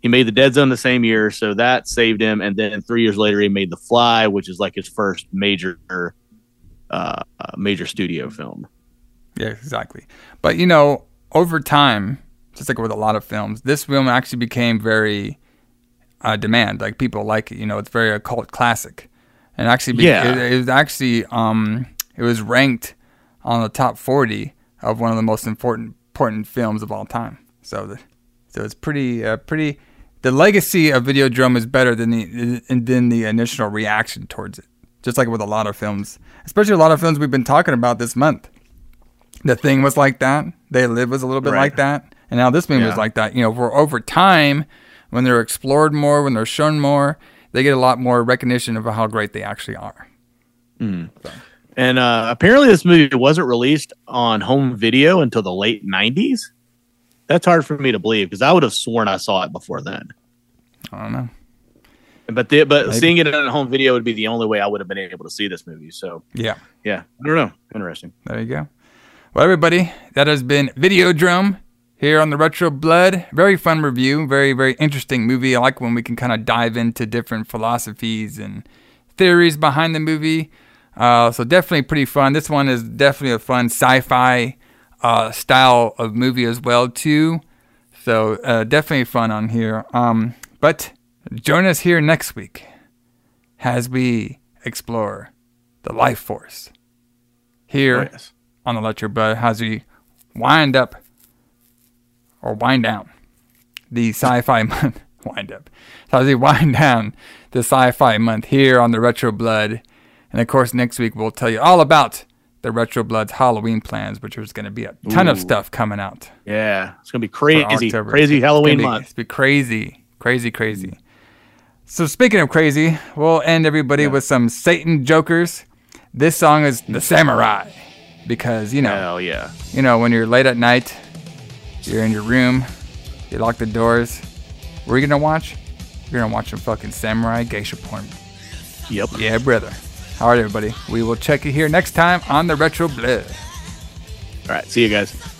he made the Dead Zone the same year, so that saved him. And then three years later, he made The Fly, which is like his first major uh, uh major studio film.
Yeah, exactly. But you know, over time, just like with a lot of films, this film actually became very uh, demand. Like people like it. You know, it's very a cult classic, and actually, be-
Yeah.
it, it was actually um, it was ranked on the top forty of one of the most important important films of all time. So, the, so it's pretty uh, pretty. The legacy of Videodrome is better than the than the initial reaction towards it. Just like with a lot of films, especially a lot of films we've been talking about this month. The thing was like that. They Live was a little bit
Right.
like that, and now this movie
Yeah.
is like that. You know, for over time, when they're explored more, when they're shown more, they get a lot more recognition of how great they actually are.
And uh, apparently, this movie wasn't released on home video until the late '90s. That's hard for me to believe because I would have sworn I saw it before then.
I don't know.
But the, but
Maybe.
seeing it on home video would be the only way I would have been able to see this movie. So
Yeah.
yeah, I don't know. Interesting.
There you go. Well, everybody, that has been Videodrome here on the Retro Blood. Very fun review. Very, very interesting movie. I like when we can kind of dive into different philosophies and theories behind the movie. Uh, so definitely pretty fun. This one is definitely a fun sci-fi uh, style of movie as well too. So uh, definitely fun on here. Um, but join us here next week as we explore the Lifeforce here
Oh, yes.
on the Your Blood as we wind up or wind down the sci-fi *laughs* month. wind up. So as we wind down the sci-fi month here on the Retro Blood. And of course, next week we'll tell you all about the Retro Blood's Halloween plans, which is going to be a ton of stuff coming out.
Yeah, it's gonna be
for
crazy, crazy
It's
Halloween
gonna be,
month.
It's be crazy, crazy, crazy. Mm. So speaking of crazy, we'll end everybody with some Satan jokers. This song is the Samurai because you know,
Hell yeah.
you know when you're late at night You're in your room. You lock the doors. What are you gonna watch? You're gonna watch some fucking samurai geisha porn.
Yep.
Yeah, brother. All right, everybody. We will check you here next time on the Retro Blood.
All right. See you guys.